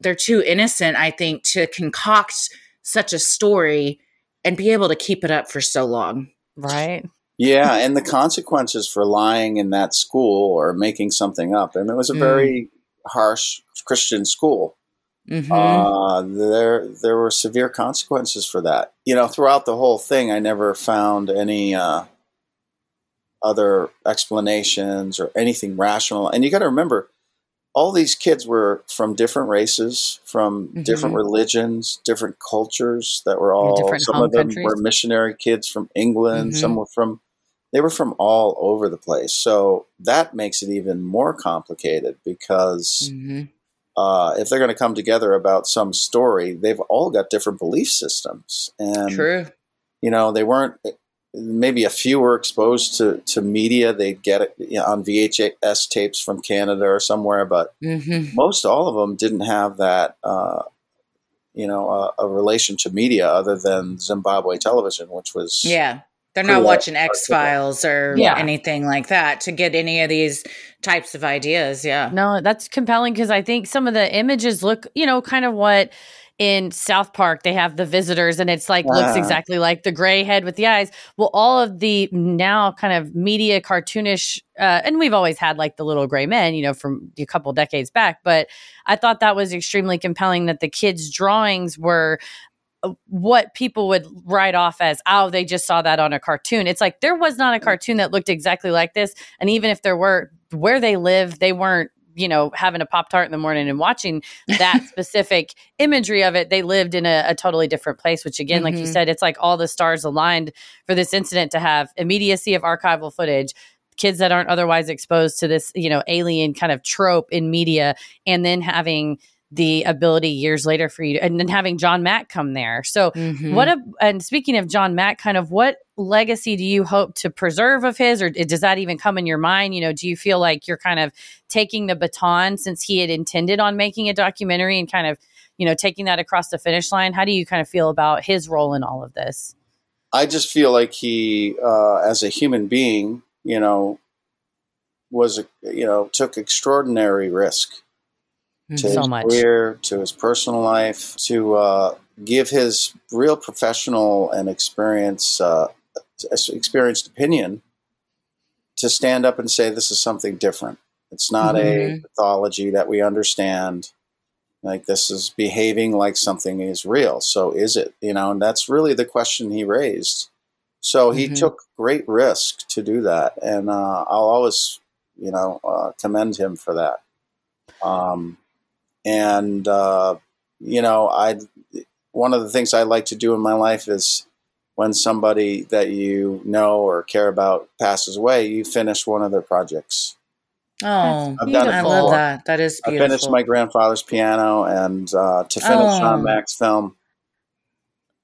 Speaker 1: they're too innocent i think to concoct such a story and be able to keep it up for so long.
Speaker 2: Right
Speaker 3: yeah, and the consequences for lying in that school or making something up. I mean, it was a mm. very harsh Christian school. Mm-hmm. Uh, there, there were severe consequences for that. You know, throughout the whole thing, I never found any uh, other explanations or anything rational. And you got to remember, all these kids were from different races, from mm-hmm. different religions, different cultures that were all, some of them countries. were missionary kids from England, mm-hmm. some were from they were from all over the place. So that makes it even more complicated because mm-hmm. uh, if they're going to come together about some story, they've all got different belief systems. And,
Speaker 1: True.
Speaker 3: you know, they weren't, maybe a few were exposed to, to media. They'd get it you know, on VHS tapes from Canada or somewhere, but mm-hmm. most all of them didn't have that. Uh, you know, a, a relation to media other than Zimbabwe television, which was
Speaker 1: yeah they're not watching X Files or yeah. anything like that to get any of these types of ideas. Yeah.
Speaker 2: No, that's compelling because I think some of the images look, you know, kind of what in South Park they have the visitors and it's like wow. looks exactly like the gray head with the eyes. Well, all of the now kind of media cartoonish uh, and we've always had like the little gray men, you know, from a couple decades back, but I thought that was extremely compelling that the kids drawings were what people would write off as, oh, they just saw that on a cartoon. It's like there was not a cartoon that looked exactly like this. And even if there were, where they live, they weren't, you know, having a Pop Tart in the morning and watching that specific imagery of it. They lived in a, a totally different place, which again, mm-hmm. like you mm-hmm. said, it's like all the stars aligned for this incident to have immediacy of archival footage, kids that aren't otherwise exposed to this, you know, alien kind of trope in media, and then having the ability years later for you to, and then having John Mack come there. So mm-hmm. what a and speaking of John Mack, kind of what legacy do you hope to preserve of his or does that even come in your mind? You know, do you feel like you're kind of taking the baton since he had intended on making a documentary and kind of, you know, taking that across the finish line? How do you kind of feel about his role in all of this?
Speaker 3: I just feel like he uh, as a human being, you know, was a you know, took extraordinary risk to
Speaker 2: So
Speaker 3: his
Speaker 2: much.
Speaker 3: career, to his personal life, to uh, give his real professional and experience uh, experienced opinion to stand up and say this is something different. It's not a
Speaker 1: Mhm.
Speaker 3: pathology that we understand. Like this is behaving like something is real. So is it? You know, and that's really the question he raised. So he
Speaker 1: Mhm.
Speaker 3: took great risk to do that, and uh, I'll always, you know, uh, commend him for that. Um, and uh, you know, I one of the things I like to do in my life is when somebody that you know or care about passes away, you finish one of their projects.
Speaker 1: Oh,
Speaker 3: I've done it
Speaker 1: I love that. That is beautiful.
Speaker 3: I finished my grandfather's piano, and uh, to finish
Speaker 1: Oh.
Speaker 3: John Mack's film,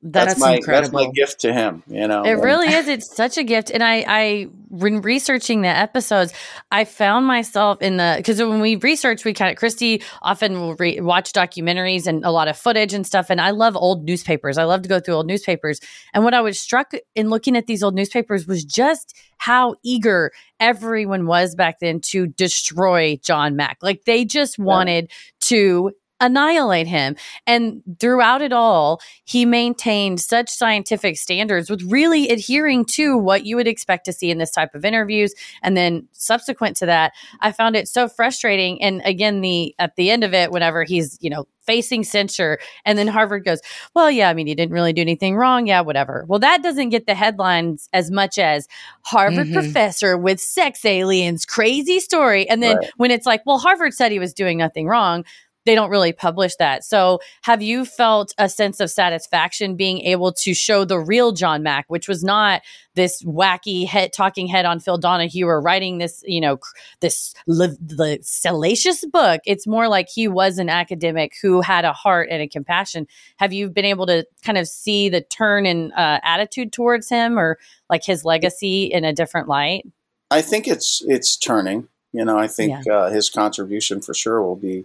Speaker 2: That's,
Speaker 1: That's
Speaker 3: my
Speaker 1: incredible.
Speaker 3: that's my gift to him. You know,
Speaker 2: It really is. It's such a gift. And I, I, when researching the episodes, I found myself in the, because when we research, we kind of, Christy often will re- watch documentaries and a lot of footage and stuff. And I love old newspapers. I love to go through old newspapers. And what I was struck in looking at these old newspapers was just how eager everyone was back then to destroy John Mack. Like they just wanted to annihilate him. And throughout it all, he maintained such scientific standards with really adhering to what you would expect to see in this type of interviews. And then subsequent to that, I found it so frustrating. And again, the at the end of it, whenever he's, you know, facing censure, and then Harvard goes, Well, yeah, I mean, he didn't really do anything wrong. Yeah, whatever. Well, that doesn't get the headlines as much as Harvard
Speaker 1: Mhm.
Speaker 2: professor with sex aliens, crazy story. And then
Speaker 3: Right.
Speaker 2: when it's like, well, Harvard said he was doing nothing wrong, they don't really publish that. So, have you felt a sense of satisfaction being able to show the real John Mack, which was not this wacky head talking head on Phil Donahue or writing this, you know, this li- the salacious book? It's more like he was an academic who had a heart and a compassion. Have you been able to kind of see the turn in uh, attitude towards him, or like his legacy in a different light?
Speaker 3: I think it's it's turning. You know, I think uh, his contribution for sure will be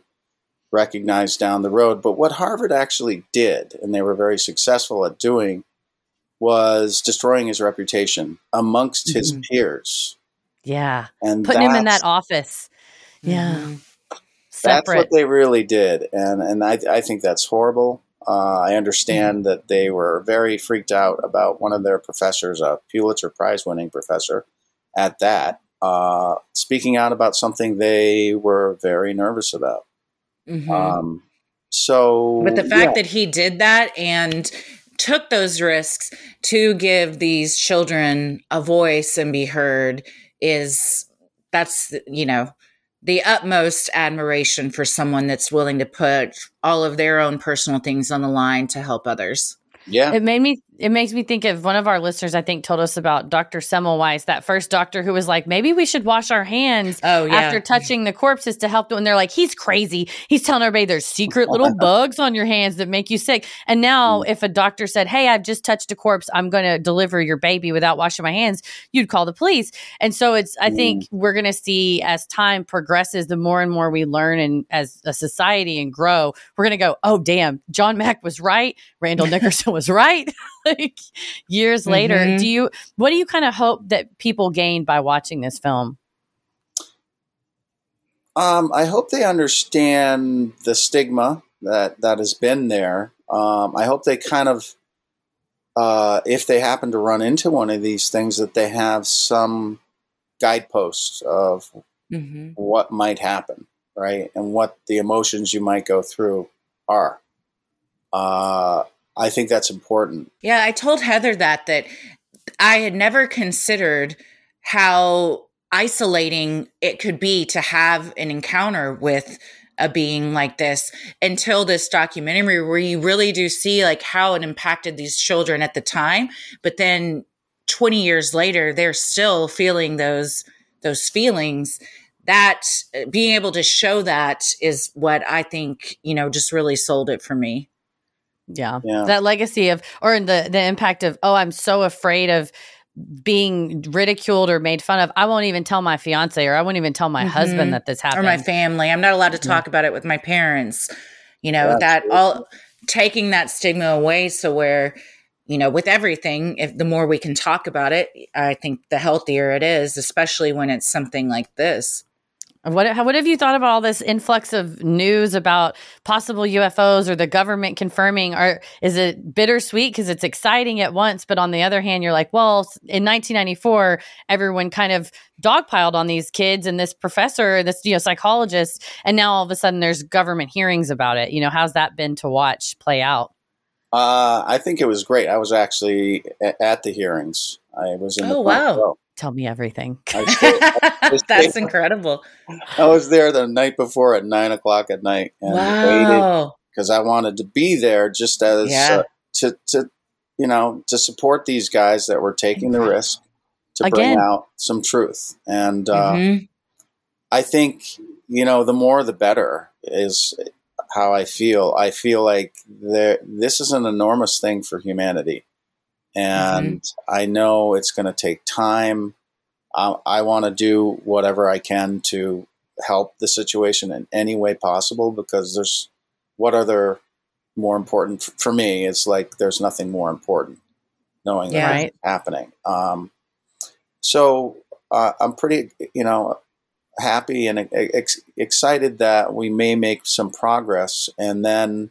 Speaker 3: recognized down the road. But what Harvard actually did, and they were very successful at doing, was destroying his reputation amongst his
Speaker 2: Mhm.
Speaker 3: peers.
Speaker 2: Yeah,
Speaker 3: And
Speaker 2: putting him in that office. Yeah.
Speaker 1: Mhm.
Speaker 3: That's
Speaker 2: Separate.
Speaker 3: what they really did, and and I I think that's horrible. Uh, I understand that they were very freaked out about one of their professors, a Pulitzer Prize winning professor, at that, uh, speaking out about something they were very nervous about.
Speaker 1: Mhm.
Speaker 3: Um, so,
Speaker 1: But the fact
Speaker 3: yeah,
Speaker 1: that he did that and took those risks to give these children a voice and be heard is that's you know the utmost admiration for someone that's willing to put all of their own personal things on the line to help others.
Speaker 3: yeah,
Speaker 2: It made me. It makes me think of one of our listeners. I think told us about Dr. Semmelweis, that first doctor who was like, maybe we should wash our hands
Speaker 1: Oh yeah.
Speaker 2: after touching the corpses to help them. And they're like, he's crazy. He's telling everybody there's secret little bugs on your hands that make you sick. And now, hmm. if a doctor said, "Hey, I've just touched a corpse. I'm going to deliver your baby without washing my hands," you'd call the police. And so it's. I hmm. think we're going to see as time progresses, the more and more we learn and as a society and grow, we're going to go, "Oh, damn, John Mack was right. Randall Nickerson was right." like years later,
Speaker 1: Mhm.
Speaker 2: do you? What do you kind of hope that people gain by watching this film?
Speaker 3: Um, I hope they understand the stigma that that has been there. Um, I hope they kind of, uh, if they happen to run into one of these things, that they have some guideposts of
Speaker 1: Mhm.
Speaker 3: what might happen, right, and what the emotions you might go through are. Uh, I think that's important.
Speaker 1: Yeah, I told Heather that that I had never considered how isolating it could be to have an encounter with a being like this until this documentary where you really do see like how it impacted these children at the time, but then 20 years later they're still feeling those those feelings that uh, being able to show that is what I think, you know, just really sold it for me.
Speaker 2: Yeah.
Speaker 3: Yeah.
Speaker 2: That legacy of, or the the impact of, oh, I'm so afraid of being ridiculed or made fun of. I won't even tell my fiance or I won't even tell my
Speaker 1: Mhm.
Speaker 2: husband that this happened or
Speaker 1: my family. I'm not allowed to
Speaker 2: Yeah.
Speaker 1: talk about it with my parents. You know,
Speaker 3: Yeah,
Speaker 1: that all taking that stigma away so where you know, with everything, if the more we can talk about it, I think the healthier it is, especially when it's something like this.
Speaker 2: What, what have you thought about all this influx of news about possible UFOs or the government confirming? Or is it bittersweet because it's exciting at once, but on the other hand, you're like, well, in 1994, everyone kind of dogpiled on these kids and this professor, this you know psychologist, and now all of a sudden there's government hearings about it. You know, how's that been to watch play out?
Speaker 3: Uh, I think it was great. I was actually at the hearings. I was in.
Speaker 1: Oh wow!
Speaker 2: Tell me everything.
Speaker 1: That's incredible.
Speaker 3: I was there the night before at nine o'clock at night and wow. waited because I wanted to be there just as yeah. uh, to to you know to support these guys that were taking the risk to Again. bring out some truth. And uh, mm-hmm. I think you know the more the better is how I feel. I feel like there this is an enormous thing for humanity and mm-hmm. I know it's going to take time. I, I want to do whatever I can to help the situation in any way possible because there's what other more important for me it's like there's nothing more important knowing yeah, that right. happening um, so uh, i'm pretty you know happy and ex- excited that we may make some progress and then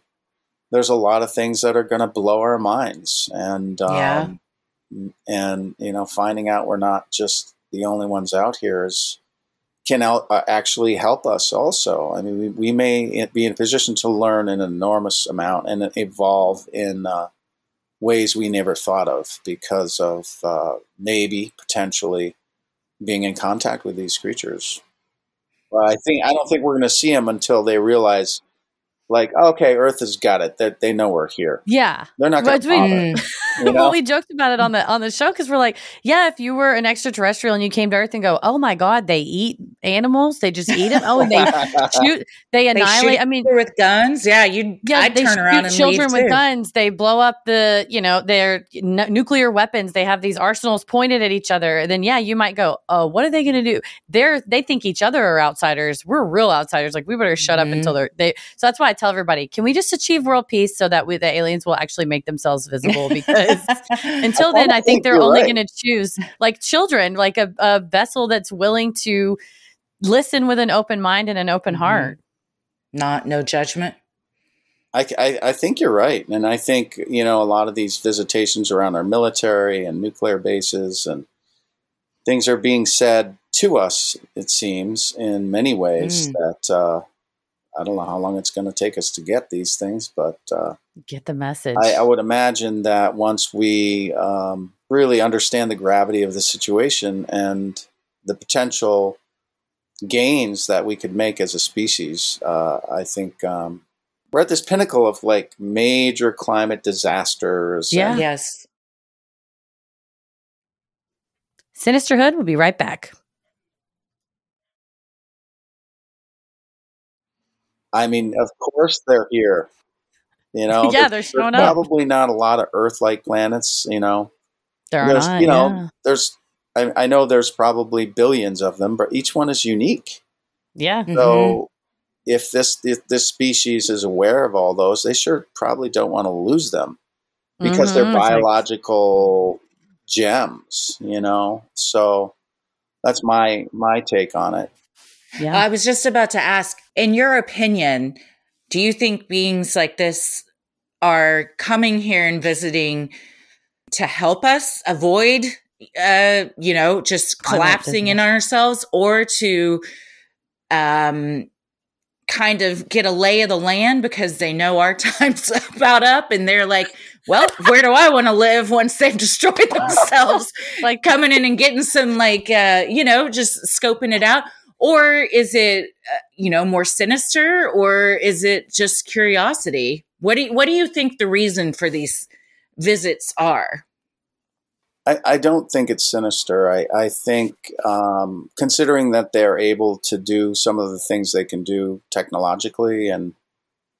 Speaker 3: there's a lot of things that are going to blow our minds. And um, yeah. and you know finding out we're not just the only ones out here is can out, uh, actually help us also. I mean we, we, may be in a position to learn an enormous amount and evolve in uh, ways we never thought of because of uh, maybe potentially being in contact with these creatures. But i think i don't think we're going to see them until they realize like, okay, Earth has got it. That they, they know we're here.
Speaker 2: Yeah,
Speaker 3: they're not going to bother.
Speaker 2: You know? well, we joked about it on the on the show because we're like, yeah, if you were an extraterrestrial and you came to Earth and go, oh my god, they eat animals, they just eat them. Oh, and they shoot, they annihilate. They I mean,
Speaker 1: with guns, yeah, you yeah, I'd
Speaker 2: they
Speaker 1: turn around
Speaker 2: and children with guns. They blow up the you know their n- nuclear weapons. They have these arsenals pointed at each other. And then yeah, you might go, oh, what are they going to do? They're they think each other are outsiders. We're real outsiders. Like we better shut mm-hmm. up until they're they. So that's why I tell everybody, can we just achieve world peace so that we the aliens will actually make themselves visible because until then, I think they're only right. going to choose like children, like a, a, vessel that's willing to listen with an open mind and an open mm-hmm. heart.
Speaker 1: Not no judgment.
Speaker 3: I, I, I, think you're right, and I think you know a lot of these visitations around our military and nuclear bases and things are being said to us. It seems in many ways mm. that uh, I don't know how long it's going to take us to get these things, but uh,
Speaker 2: get the message.
Speaker 3: I, I, would imagine that once we um, really understand the gravity of the situation and the potential gains that we could make as a species, uh, I think um, we're at this pinnacle of like major climate disasters.
Speaker 2: Yeah.
Speaker 1: And- yes.
Speaker 2: Sinisterhood will be right back.
Speaker 3: I mean, of course they're here. You know,
Speaker 2: yeah, they're showing
Speaker 3: up. Probably not a lot of Earth-like planets. You know,
Speaker 2: there there's, not,
Speaker 3: You know,
Speaker 2: yeah.
Speaker 3: there's. I, I, know there's probably billions of them, but each one is unique.
Speaker 2: Yeah.
Speaker 3: So, mm-hmm. if this if this species is aware of all those, they sure probably don't want to lose them because mm-hmm. they're biological gems. You know, so that's my my take on it.
Speaker 1: Yeah. I was just about to ask, in your opinion, do you think beings like this are coming here and visiting to help us avoid uh you know just collapsing in ourselves or to um kind of get a lay of the land because they know our time's about up and they're like well where do i want to live once they've destroyed themselves? Like coming in and getting some like uh you know just scoping it out or is it uh, you know more sinister or is it just curiosity what do you, what do you think the reason for these visits are
Speaker 3: I, I don't think it's sinister. I, I think, um, considering that they're able to do some of the things they can do technologically and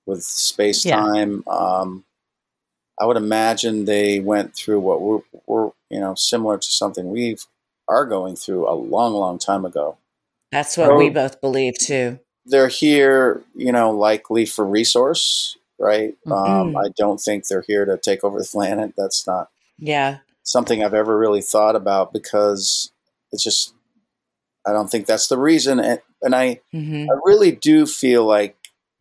Speaker 3: with space time, yeah. um, I would imagine they went through what we're, we're, you know, similar to something we are going through a long, long time ago.
Speaker 1: That's what so we both believe too.
Speaker 3: They're here, you know, likely for resource, right? Um, mm-hmm. Um, I don't think they're here to take over the planet. That's not
Speaker 1: yeah
Speaker 3: something I've ever really thought about because it's just I don't think that's the reason. And and I
Speaker 1: Mhm.
Speaker 3: I really do feel like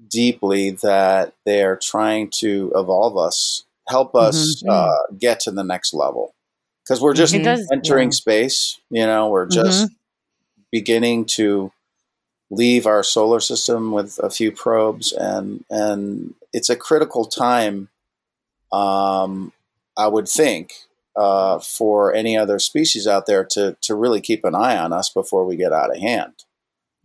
Speaker 3: deeply that they're trying to evolve us, help us
Speaker 2: Mhm.
Speaker 3: uh, get to the next level. Because we're just
Speaker 2: does,
Speaker 3: entering
Speaker 2: yeah.
Speaker 3: space, you know, we're just beginning to leave our solar system with a few probes, and and it's a critical time. Um, I would think uh, for any other species out there to to really keep an eye on us before we get out of hand.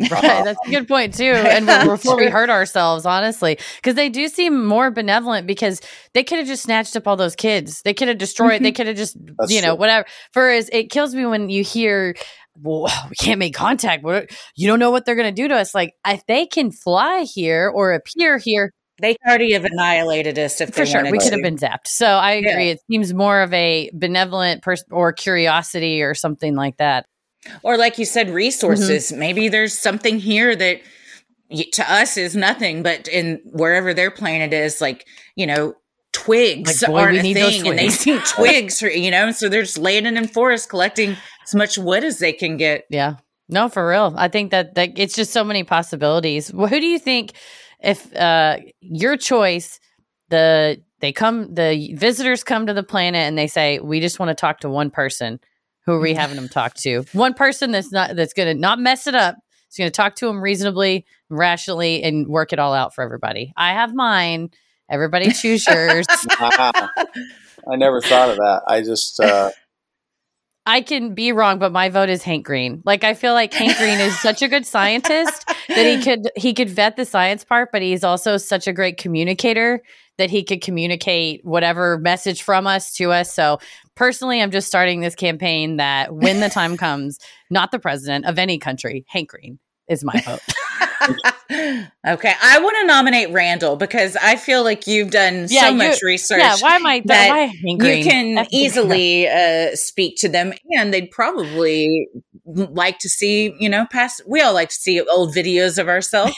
Speaker 2: Right, that's a good point too. And before we hurt ourselves, honestly, because they do seem more benevolent because they could have just snatched up all those kids. They could have destroyed. They could have just,
Speaker 3: That's
Speaker 2: you know,
Speaker 3: true.
Speaker 2: whatever. Whereas it kills me when you hear, "Well, we can't make contact. What you don't know what they're going to do to us." Like if they can fly here or appear here,
Speaker 1: They could already have annihilated us if
Speaker 2: for
Speaker 1: they
Speaker 2: sure, we could have been zapped. So I
Speaker 1: Yeah.
Speaker 2: agree. It seems more of a benevolent person or curiosity or something like that.
Speaker 1: or like you said mm-hmm. resources maybe there's something here that to us is nothing but in wherever their planet is like you know twigs
Speaker 2: Like, boy,
Speaker 1: aren't a thing and they see twigs or, you know so they're just landing in forests collecting as much wood as they can get
Speaker 2: Yeah. No, for real. I think that, that it's just so many possibilities. Well, who do you think if uh your choice the they come the visitors come to the planet and they say we just want to talk to one person who are we having them talk to one person that's not that's gonna not mess it up it's gonna talk to them reasonably rationally and work it all out for everybody i have mine everybody choose yours
Speaker 3: Wow. I never thought of that. I just uh,
Speaker 2: I can be wrong, but my vote is Hank Green. Like I feel like Hank Green is such a good scientist that he could he could vet the science part, but he's also such a great communicator that he could communicate whatever message from us to us. So personally, I'm just starting this campaign that when the time comes, not the president of any country, Hank Green is my vote.
Speaker 1: okay i want to nominate randall because i feel like you've done
Speaker 2: Yeah,
Speaker 1: so much research
Speaker 2: yeah, why am I
Speaker 1: that
Speaker 2: why
Speaker 1: you can
Speaker 2: That's-
Speaker 1: easily uh, speak to them and they'd probably like to see you know past we all like to see old videos of ourselves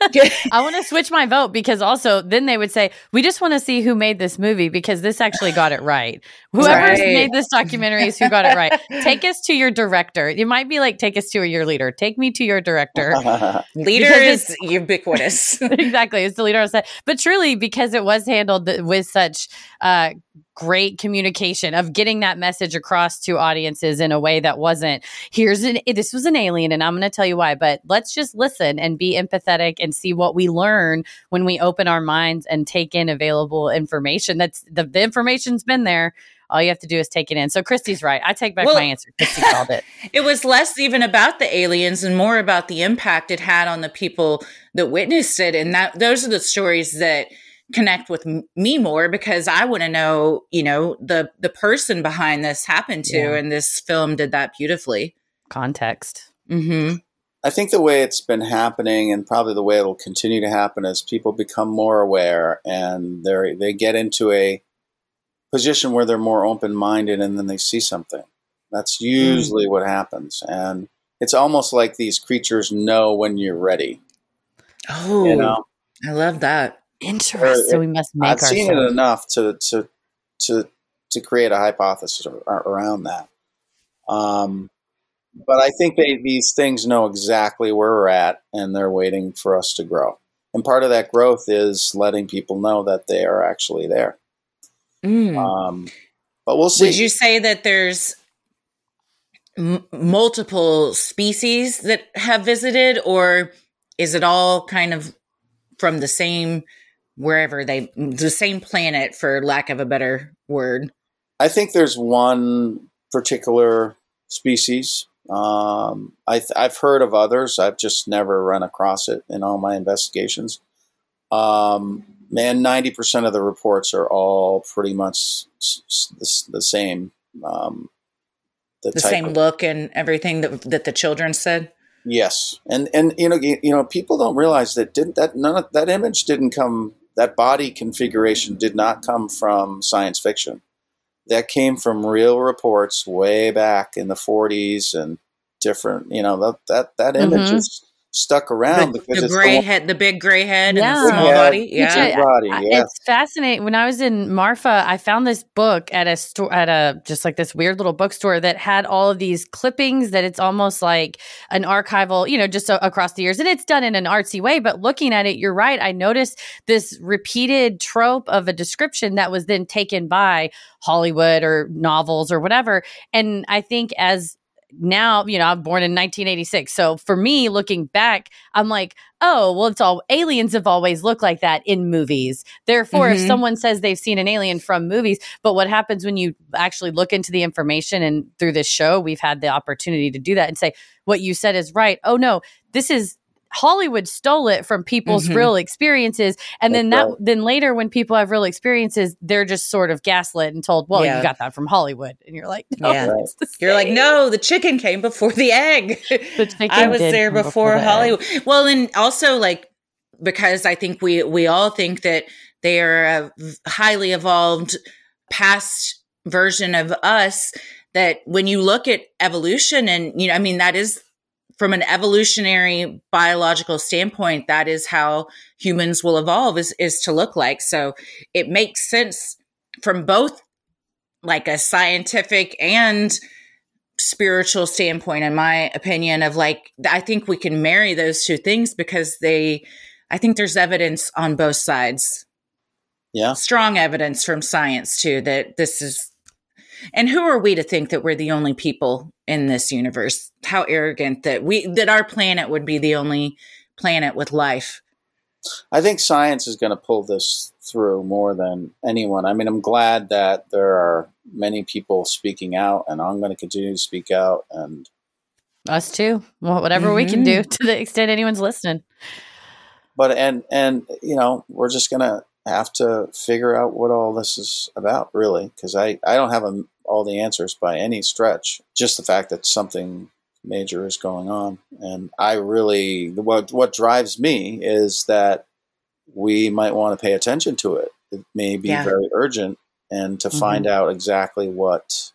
Speaker 2: I want to switch my vote because also then they would say, we just want to see who made this movie because this actually got it right. Whoever's
Speaker 1: Right.
Speaker 2: made this documentary is who got it right. Take us to your director. It might be like, take us to your leader. Take me to your director.
Speaker 1: leader is ubiquitous
Speaker 2: exactly. It's the leader on set. But truly, because it was handled with such uh, great communication of getting that message across to audiences in a way that wasn't, here's an, this was an alien and I'm going to tell you why, but let's just listen and be empathetic and see what we learn when we open our minds and take in available information. That's the, the information's been there. All you have to do is take it in. So Christy's right. I take back
Speaker 1: Well-
Speaker 2: my answer. Christy called it.
Speaker 1: it was less even about the aliens and more about the impact it had on the people that witnessed it and that those are the stories that connect with me more because i want to know you know the the person behind this happened to
Speaker 2: Yeah.
Speaker 1: and this film did that beautifully
Speaker 2: Context.
Speaker 1: hmm
Speaker 3: I think the way it's been happening, and probably the way it'll continue to happen, as people become more aware and they they get into a position where they're more open minded, and then they see something. That's usually what happens, and it's almost like these creatures know when you're ready.
Speaker 1: oh
Speaker 3: You know,
Speaker 1: i love that
Speaker 2: Interesting. So we must make
Speaker 3: I've seen it enough to to to to create a hypothesis around that. Um, but I think they these things know exactly where we're at, and they're waiting for us to grow. And part of that growth is letting people know that they are actually there.
Speaker 1: Mm.
Speaker 3: Um, but we'll see.
Speaker 1: Would you say that there's m- multiple species that have visited, or is it all kind of from the same wherever they the same planet, for lack of a better word?
Speaker 3: I think there's one particular species. Um, I th- I've heard of others. I've just never run across it in all my investigations. Um, man, ninety percent of the reports are all pretty much the, s- the same. Um,
Speaker 1: The
Speaker 3: type
Speaker 1: same
Speaker 3: of-
Speaker 1: look and everything that that the children said.
Speaker 3: Yes, and and you know you, you know people don't realize that didn't that none of that image didn't come that body configuration did not come from science fiction. That came from real reports way back in the 40s and different. You know that that that image
Speaker 2: Mhm.
Speaker 3: is stuck around
Speaker 1: the,
Speaker 3: because
Speaker 1: the
Speaker 3: it's
Speaker 1: gray
Speaker 3: the,
Speaker 1: head, the big gray head,
Speaker 2: Yeah.
Speaker 1: and the small
Speaker 3: Big head.
Speaker 1: body. Yeah,
Speaker 2: Which
Speaker 3: body. Yeah.
Speaker 2: It's fascinating. When I was in Marfa, I found this book at a store at a just like this weird little bookstore that had all of these clippings that it's almost like an archival, you know, just a- across the years. And it's done in an artsy way, but looking at it, you're right. I noticed this repeated trope of a description that was then taken by Hollywood or novels or whatever. And I think as now, you know, I'm born in 1986. So for me, looking back, I'm like, oh, well, it's all aliens have always looked like that in movies. Therefore, if
Speaker 1: Mhm.
Speaker 2: someone says they've seen an alien from movies, but what happens when you actually look into the information and through this show, we've had the opportunity to do that and say, what you said is right. Oh, no, this is. Hollywood stole it from people's
Speaker 1: Mhm.
Speaker 2: real experiences, and then that
Speaker 3: right.
Speaker 2: then later when people have real experiences, they're just sort of gaslit and told, "Well,
Speaker 1: Yeah.
Speaker 2: you got that from Hollywood," and you're like, "No,
Speaker 1: Yeah. You're like, no, the chicken came before the egg.
Speaker 2: The chicken
Speaker 1: I was there
Speaker 2: come
Speaker 1: before,
Speaker 2: the.
Speaker 1: Hollywood. Well, and also like because I think we we all think that they are a highly evolved past version of us. That when you look at evolution, and you know, I mean, that is from an evolutionary biological standpoint, that is how humans will evolve is is to look like. So it makes sense from both like a scientific and spiritual standpoint in my opinion of like i think we can marry those two things because they i think there's evidence on both sides
Speaker 3: yeah.
Speaker 1: strong evidence from science too that this is and who are we to think that we're the only people in this universe how arrogant that we that our planet would be the only planet with life
Speaker 3: I think science is going to pull this through more than anyone. I mean, I'm glad that there are many people speaking out, and I'm going to continue to speak out. And
Speaker 2: Us too. Well, whatever we can do
Speaker 1: Mhm.
Speaker 2: to the extent anyone's listening.
Speaker 3: but and and you know, we're just going to have to figure out what all this is about, really, because I I don't have a, all the answers by any stretch. Just the fact that something major is going on, and I really what what drives me is that we might want to pay attention to it. It may be
Speaker 1: Yeah.
Speaker 3: very urgent, and to find out exactly what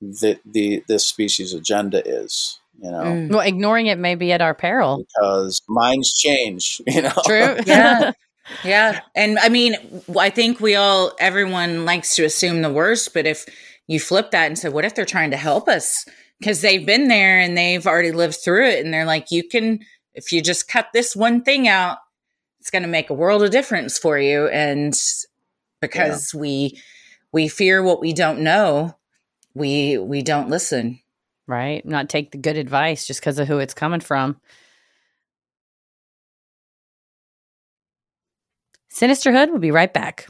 Speaker 3: the the this species agenda is. You know,
Speaker 1: Mm.
Speaker 2: Well, ignoring it may be at our peril.
Speaker 3: because minds change. You know,
Speaker 2: True.
Speaker 1: Yeah. Yeah. And I mean, I think we all, everyone likes to assume the worst, but if you flip that and say, what if they're trying to help us? Because they've been there and they've already lived through it. And they're like, you can, if you just cut this one thing out, it's going to make a world of difference for you. And because we, we fear what we don't know, we, we don't listen.
Speaker 2: right. Not take the good advice just because of who it's coming from. Sinisterhood will be right back.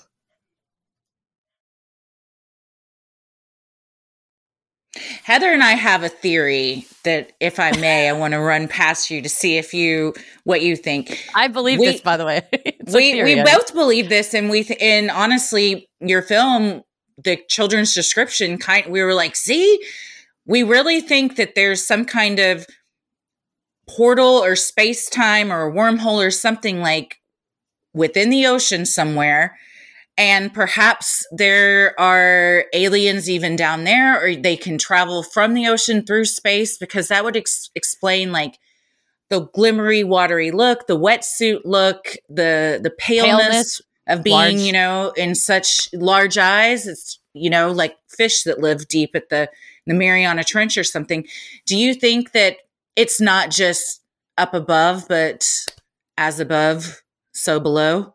Speaker 1: Heather and I have a theory that, if I may, I want to run past you to see if you what you think.
Speaker 2: I believe
Speaker 1: We-
Speaker 2: this, by the way.
Speaker 1: We we both believe this, and we th- and honestly, your film, the children's description, kind we were like, see, we really think that there's some kind of portal or space time or a wormhole or something like within the ocean somewhere. And perhaps there are aliens even down there, or they can travel from the ocean through space because that would ex- explain like the glimmery, watery look, the wetsuit look, the the paleness,
Speaker 2: Paleness,
Speaker 1: of being,
Speaker 2: large.
Speaker 1: you know, in such large eyes. It's you know like fish that live deep at the the Mariana Trench or something. Do you think that it's not just up above, but as above, so below?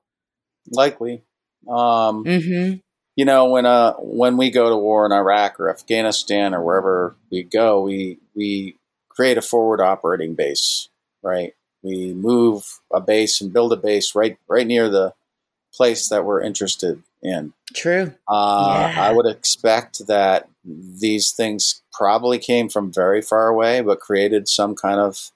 Speaker 3: likely. Um,
Speaker 1: Mm-hmm.
Speaker 3: you know when uh when we go to war in Iraq or Afghanistan or wherever we go, we we create a forward operating base, right? We move a base and build a base right right near the place that we're interested in.
Speaker 1: True.
Speaker 3: Uh,
Speaker 1: Yeah.
Speaker 3: I would expect that these things probably came from very far away, but created some kind of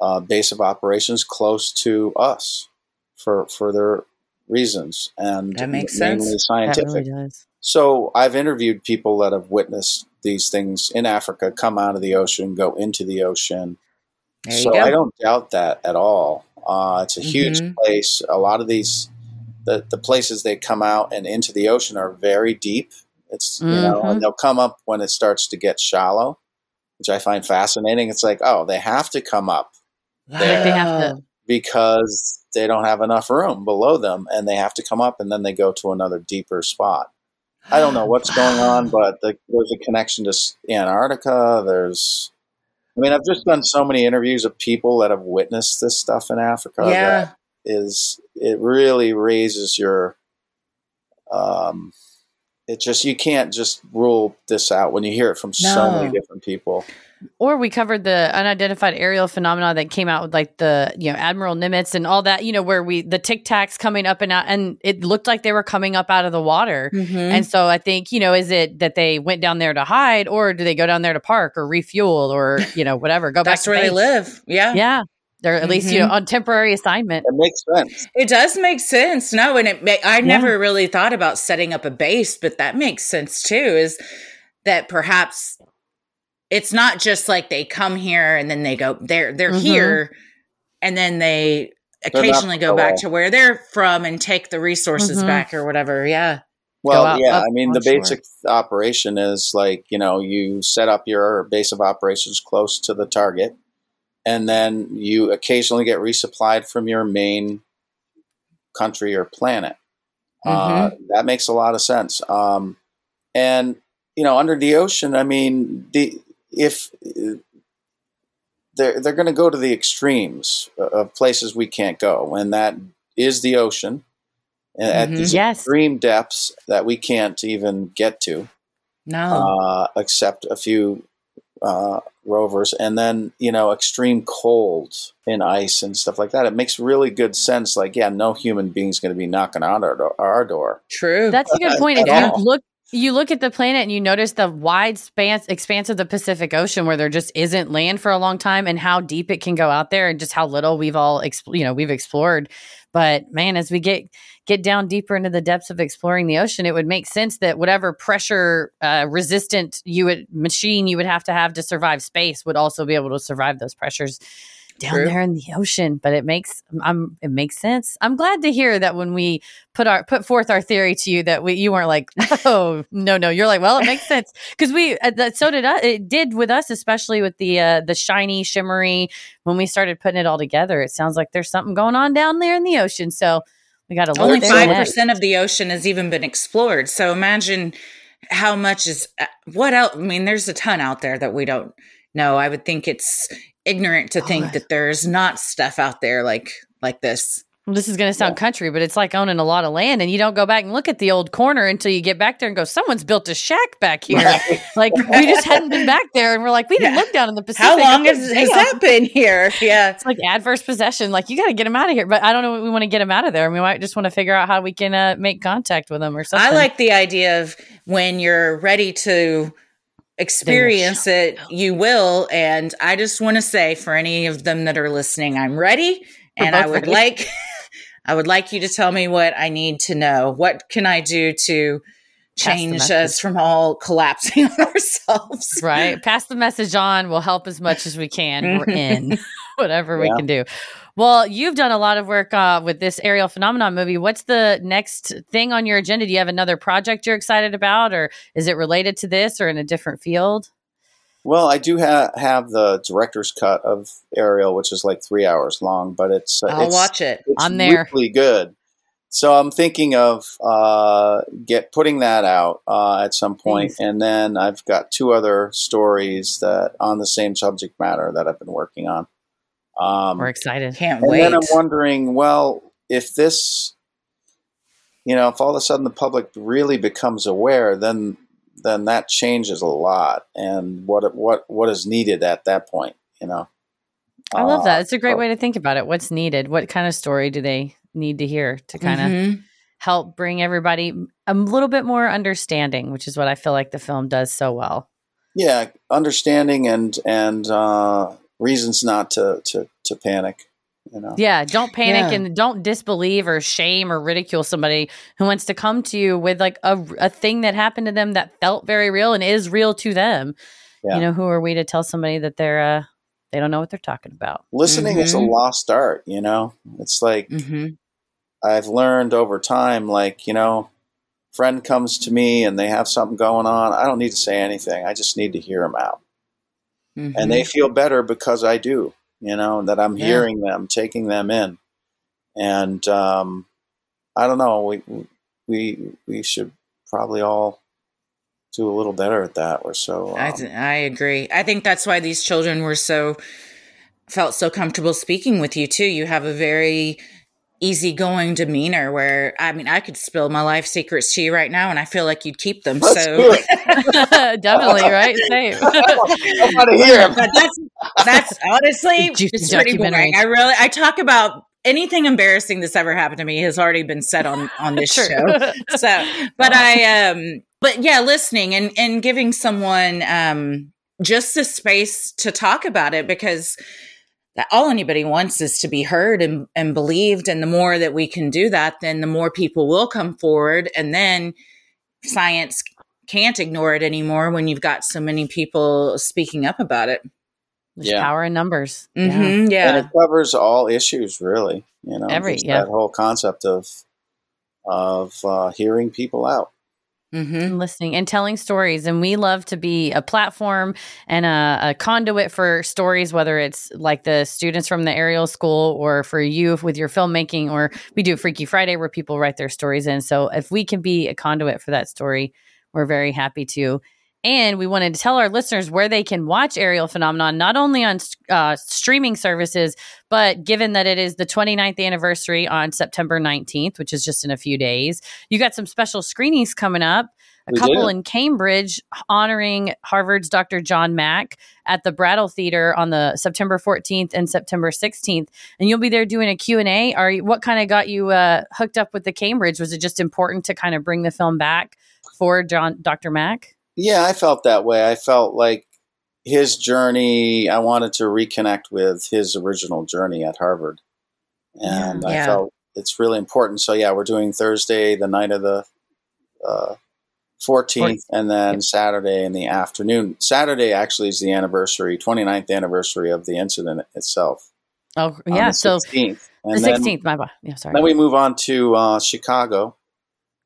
Speaker 3: uh, base of operations close to us for for their reasons and
Speaker 1: That makes
Speaker 3: mainly
Speaker 1: sense.
Speaker 3: Scientific.
Speaker 2: really.
Speaker 3: So I've interviewed people that have witnessed these things in Africa come out of the ocean, go into the ocean.
Speaker 1: There
Speaker 3: so. I don't doubt that at all. Uh, it's a huge
Speaker 1: Mhm.
Speaker 3: place. A lot of these, the the places they come out and into the ocean are very deep. It's you know, and they'll come up when it starts to get shallow, which I find fascinating. It's like, oh, they have to come up
Speaker 2: Like they have to.
Speaker 3: Because they don't have enough room below them and they have to come up and then they go to another deeper spot. I don't know what's going on, but the, there's a connection to Antarctica. There's, I mean, I've just done so many interviews of people that have witnessed this stuff in Africa.
Speaker 1: yeah.
Speaker 3: That is, it really raises your, um, it just, you can't just rule this out when you hear it from so many different people.
Speaker 2: Or we covered the unidentified aerial phenomena that came out with like the you know Admiral Nimitz and all that. You know where we the Tic Tacs coming up and out, and it looked like they were coming up out of the water.
Speaker 1: Mhm.
Speaker 2: And so I think, you know, is it that they went down there to hide or do they go down there to park or refuel or, you know, whatever, go back
Speaker 1: That's
Speaker 2: to
Speaker 1: where they live. Yeah.
Speaker 2: Yeah. They're at least, you know, on temporary assignment.
Speaker 3: It makes sense.
Speaker 1: It does make sense. No, and it ma- I
Speaker 2: Yeah.
Speaker 1: never really thought about setting up a base, but that makes sense too. Is that perhaps it's not just like they come here and then they go they're they're
Speaker 2: Mhm.
Speaker 1: here and then they
Speaker 3: not
Speaker 1: occasionally go
Speaker 3: far
Speaker 1: back to where they're from and take the resources
Speaker 2: Mhm.
Speaker 1: back or whatever. Yeah.
Speaker 3: Well,
Speaker 2: out-
Speaker 3: yeah,
Speaker 2: up
Speaker 3: I mean, the
Speaker 2: onshore.
Speaker 3: basic operation is like, you know, you set up your base of operations close to the target, and then you occasionally get resupplied from your main country or planet. Uh, that makes a lot of sense. Um, and, you know, under the ocean, I mean, the if they're, they're going to go to the extremes of places we can't go, and that is the ocean. And At these
Speaker 2: Yes.
Speaker 3: extreme depths that we can't even get to,
Speaker 1: No.
Speaker 3: uh, except a few uh, rovers, and then you know extreme cold in ice and stuff like that. It makes really good sense. Like, yeah, no human being's going to be knocking on our, door- our door.
Speaker 1: True.
Speaker 2: That's a good point. If you look, you look at the planet and you notice the wide span, expanse of the Pacific Ocean where there just isn't land for a long time and how deep it can go out there and just how little we've all, expl- you know, we've explored. But man, as we get get down deeper into the depths of exploring the ocean, it would make sense that whatever pressure uh, resistant you would machine you would have to have to survive space would also be able to survive those pressures down
Speaker 1: True.
Speaker 2: there in the ocean. But it makes I'm it makes sense. I'm glad to hear that when we put our put forth our theory to you that we you weren't like oh no no you're like well it makes sense because we uh, that so did us it did with us especially with the uh the shiny shimmery when we started putting it all together it sounds like there's something going on down there in the ocean so we got to look
Speaker 1: Only five percent of the ocean has even been explored. So imagine how much is uh, what else? I mean, there's a ton out there that we don't know. I would think it's ignorant to think
Speaker 2: I-
Speaker 1: that there's not stuff out there like like this.
Speaker 2: this is going to sound country but it's like owning a lot of land and you don't go back and look at the old corner until you get back there and go someone's built a shack back here like we just hadn't been back there and we're like we didn't
Speaker 1: Yeah.
Speaker 2: look down in the Pacific
Speaker 1: How long has, has that been here? Yeah.
Speaker 2: it's like adverse possession. Like you got to get them out of here. But I don't know. what We want to get them out of there. We might just want to figure out how we can uh, make contact with them or something.
Speaker 1: I like the idea of when you're ready to experience it, you will. And I just want to say for any of them that are listening, I'm ready.
Speaker 2: We're
Speaker 1: And I would
Speaker 2: ready.
Speaker 1: like I would like you to tell me what I need to know. What can I do to change us from all collapsing on ourselves?
Speaker 2: right. Pass the message on. We'll help as much as we can. We're in whatever we can do. Well, you've done a lot of work uh, with this Ariel phenomenon movie. What's the next thing on your agenda? Do you have another project you're excited about, or is it related to this, or in a different field?
Speaker 3: Well, I do ha- have the director's cut of Ariel, which is like three hours long, but it's uh,
Speaker 1: I'll
Speaker 3: it's,
Speaker 1: watch it.
Speaker 3: It's
Speaker 2: I'm there.
Speaker 3: Really good. So I'm thinking of uh, get putting that out uh, at some point,
Speaker 2: Thanks.
Speaker 3: and then I've got two other stories that on the same subject matter that I've been working on. Um,
Speaker 2: We're excited.
Speaker 1: Can't
Speaker 3: and
Speaker 1: wait.
Speaker 3: then I'm wondering, well, if this, you know, if all of a sudden the public really becomes aware, then then that changes a lot, and what what what is needed at that point, you know.
Speaker 2: I love
Speaker 3: Uh,
Speaker 2: that. It's a great
Speaker 3: so-
Speaker 2: way to think about it. What's needed? What kind of story do they need to hear to kind of
Speaker 1: Mhm.
Speaker 2: help bring everybody a little bit more understanding, which is what I feel like the film does so well.
Speaker 3: yeah understanding and and uh reasons not to to to panic you know
Speaker 2: Yeah, don't panic
Speaker 1: Yeah.
Speaker 2: and don't disbelieve or shame or ridicule somebody who wants to come to you with like a, a thing that happened to them that felt very real and is real to them.
Speaker 3: Yeah.
Speaker 2: You know, who are we to tell somebody that they're uh they don't know what they're talking about?
Speaker 3: listening is a
Speaker 1: Mhm.
Speaker 3: lost art you know it's like
Speaker 1: Mhm.
Speaker 3: i've learned over time like you know friend comes to me and they have something going on i don't need to say anything i just need to hear them out
Speaker 1: Mhm.
Speaker 3: and they feel better because i do You know that I'm
Speaker 1: Yeah.
Speaker 3: hearing them, taking them in, and um, I don't know. We we we should probably all do a little better at that. We're so
Speaker 1: I,
Speaker 3: um,
Speaker 1: th- I agree. I think that's why these children were so felt so comfortable speaking with you too. You have a very easygoing demeanor where I mean I could spill my life secrets to you right now and I feel like you'd keep them.
Speaker 3: Let's
Speaker 1: so.
Speaker 2: Definitely, right? Same.
Speaker 3: I want to hear 'em.
Speaker 1: but that's that's honestly
Speaker 2: Juicy
Speaker 1: it's pretty boring. I really I talk about anything embarrassing that's ever happened to me has already been said on on this
Speaker 2: True.
Speaker 1: show. So, but I um but yeah, listening and and giving someone um just the space to talk about it because that all anybody wants is to be heard and, and believed and the more that we can do that then the more people will come forward and then science can't ignore it anymore when you've got so many people speaking up about it
Speaker 2: There's
Speaker 3: Yeah.
Speaker 2: power in numbers. Yeah.
Speaker 1: hmm
Speaker 3: and
Speaker 1: yeah
Speaker 3: it covers all issues really you know
Speaker 2: Every- yeah.
Speaker 3: that whole concept of of uh, hearing people out
Speaker 1: hmm
Speaker 2: and listening and telling stories. And we love to be a platform and a, a conduit for stories, whether it's like the students from the Ariel School or for you with your filmmaking, or we do Freaky Friday where people write their stories in. So if we can be a conduit for that story, we're very happy to. And we wanted to tell our listeners where they can watch Ariel Phenomenon, not only on uh, streaming services, but given that it is the 29th anniversary on September 19th, which is just in a few days, you got some special screenings coming up. A
Speaker 3: We
Speaker 2: couple
Speaker 3: do.
Speaker 2: in Cambridge honoring Harvard's Dr. John Mack at the Brattle Theater on the September 14th and September 16th. And you'll be there doing a Q&A. Are you, what kind of got you uh, hooked up with the Cambridge? Was it just important to kind of bring the film back for John Dr. Mack?
Speaker 3: Yeah, I felt that way. I felt like his journey, I wanted to reconnect with his original journey at Harvard. And I
Speaker 1: Yeah.
Speaker 3: felt it's really important. So, yeah, we're doing Thursday, the night of the uh, 14th, and then Saturday in the afternoon. Saturday actually is the anniversary, 29th anniversary of the incident itself.
Speaker 2: Oh, yeah.
Speaker 3: the
Speaker 2: So
Speaker 3: 16th.
Speaker 2: the
Speaker 3: And then,
Speaker 2: 16th, my bad. Yeah, sorry.
Speaker 3: then we move on to uh, Chicago,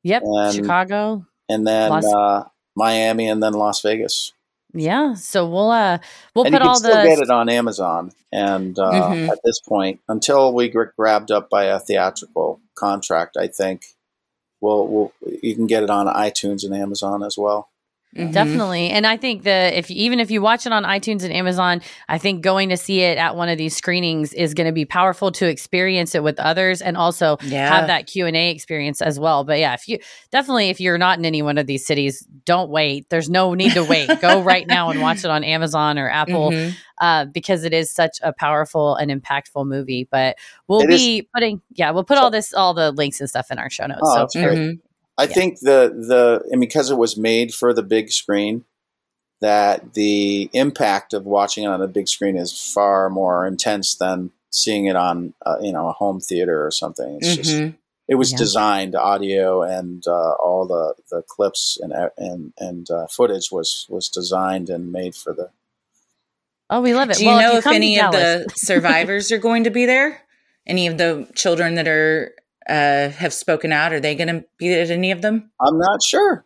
Speaker 2: yep.
Speaker 3: and-
Speaker 2: Chicago.
Speaker 3: and then
Speaker 2: Las-
Speaker 3: uh, Miami, and then Las Vegas.
Speaker 2: Yeah. So we'll uh we'll
Speaker 3: and
Speaker 2: put
Speaker 3: you can
Speaker 2: all
Speaker 3: still
Speaker 2: the
Speaker 3: get it on Amazon. And uh,
Speaker 1: Mhm.
Speaker 3: at this point, until we get grabbed up by a theatrical contract, I think we'll, we'll you can get it on iTunes and Amazon as well.
Speaker 1: Mhm.
Speaker 2: Definitely. And I think the if even if you watch it on iTunes and Amazon, I think going to see it at one of these screenings is going to be powerful to experience it with others and also
Speaker 1: Yeah.
Speaker 2: have that Q&A experience as well. But yeah, if you definitely if you're not in any one of these cities, don't wait. There's no need to wait. Go right now and watch it on Amazon or Apple
Speaker 1: Mhm.
Speaker 2: uh, because it is such a powerful and impactful movie. But we'll
Speaker 3: It is-
Speaker 2: be putting yeah, we'll put all this all the links and stuff in our show notes.
Speaker 3: Oh,
Speaker 2: so.
Speaker 3: I
Speaker 2: Yeah.
Speaker 3: think the the and because it was made for the big screen, that the impact of watching it on a big screen is far more intense than seeing it on uh, you know a home theater or something. It's just
Speaker 1: Mhm.
Speaker 3: it was
Speaker 2: Yeah.
Speaker 3: designed audio and uh, all the, the clips and and and uh, footage was was designed and made for the
Speaker 2: Oh, we love it.
Speaker 1: Do you
Speaker 2: well,
Speaker 1: know
Speaker 2: you
Speaker 1: if any of the survivors are going to be there? Any of the children that are uh, have spoken out? Are they going to be at any of them?
Speaker 3: I'm not sure.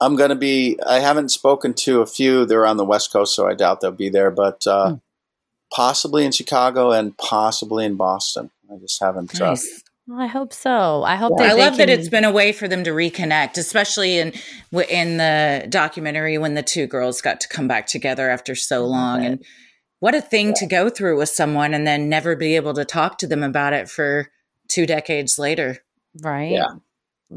Speaker 3: I'm going to be. I haven't spoken to a few. They're on the West Coast, so I doubt they'll be there. But uh,
Speaker 2: Hmm.
Speaker 3: possibly in Chicago and possibly in Boston. I just haven't. Uh,
Speaker 1: Nice.
Speaker 2: I hope so. I hope
Speaker 3: Yeah.
Speaker 2: that
Speaker 1: I
Speaker 2: they
Speaker 1: love that it's been a way for them to reconnect, especially in in the documentary when the two girls got to come back together after so long. And what a thing to go through with someone and then never be able to talk to them about it for two decades later.
Speaker 2: right.
Speaker 3: Yeah.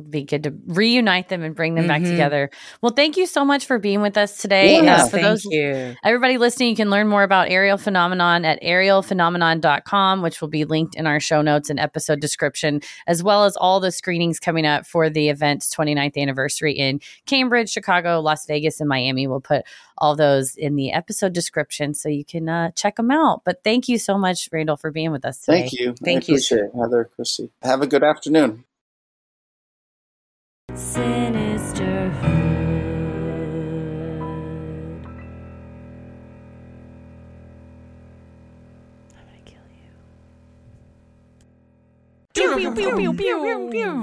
Speaker 2: Be good to reunite them and bring them back
Speaker 1: Mhm.
Speaker 2: together. Well, thank you so much for being with us today.
Speaker 3: Yeah.
Speaker 2: Uh, for
Speaker 1: thank
Speaker 2: those
Speaker 1: you.
Speaker 2: everybody listening, you can learn more about Ariel phenomenon at arielphenomenon.com, which will be linked in our show notes and episode description, as well as all the screenings coming up for the event's 29th anniversary in Cambridge, Chicago, Las Vegas, and Miami. We'll put all those in the episode description so you can uh, check them out. But thank you so much, Randall, for being with us today.
Speaker 3: Thank you.
Speaker 1: Thank
Speaker 3: I
Speaker 1: you.
Speaker 3: Heather, Chrissy. Have a good afternoon.
Speaker 2: Sinister I'm gonna kill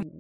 Speaker 2: you.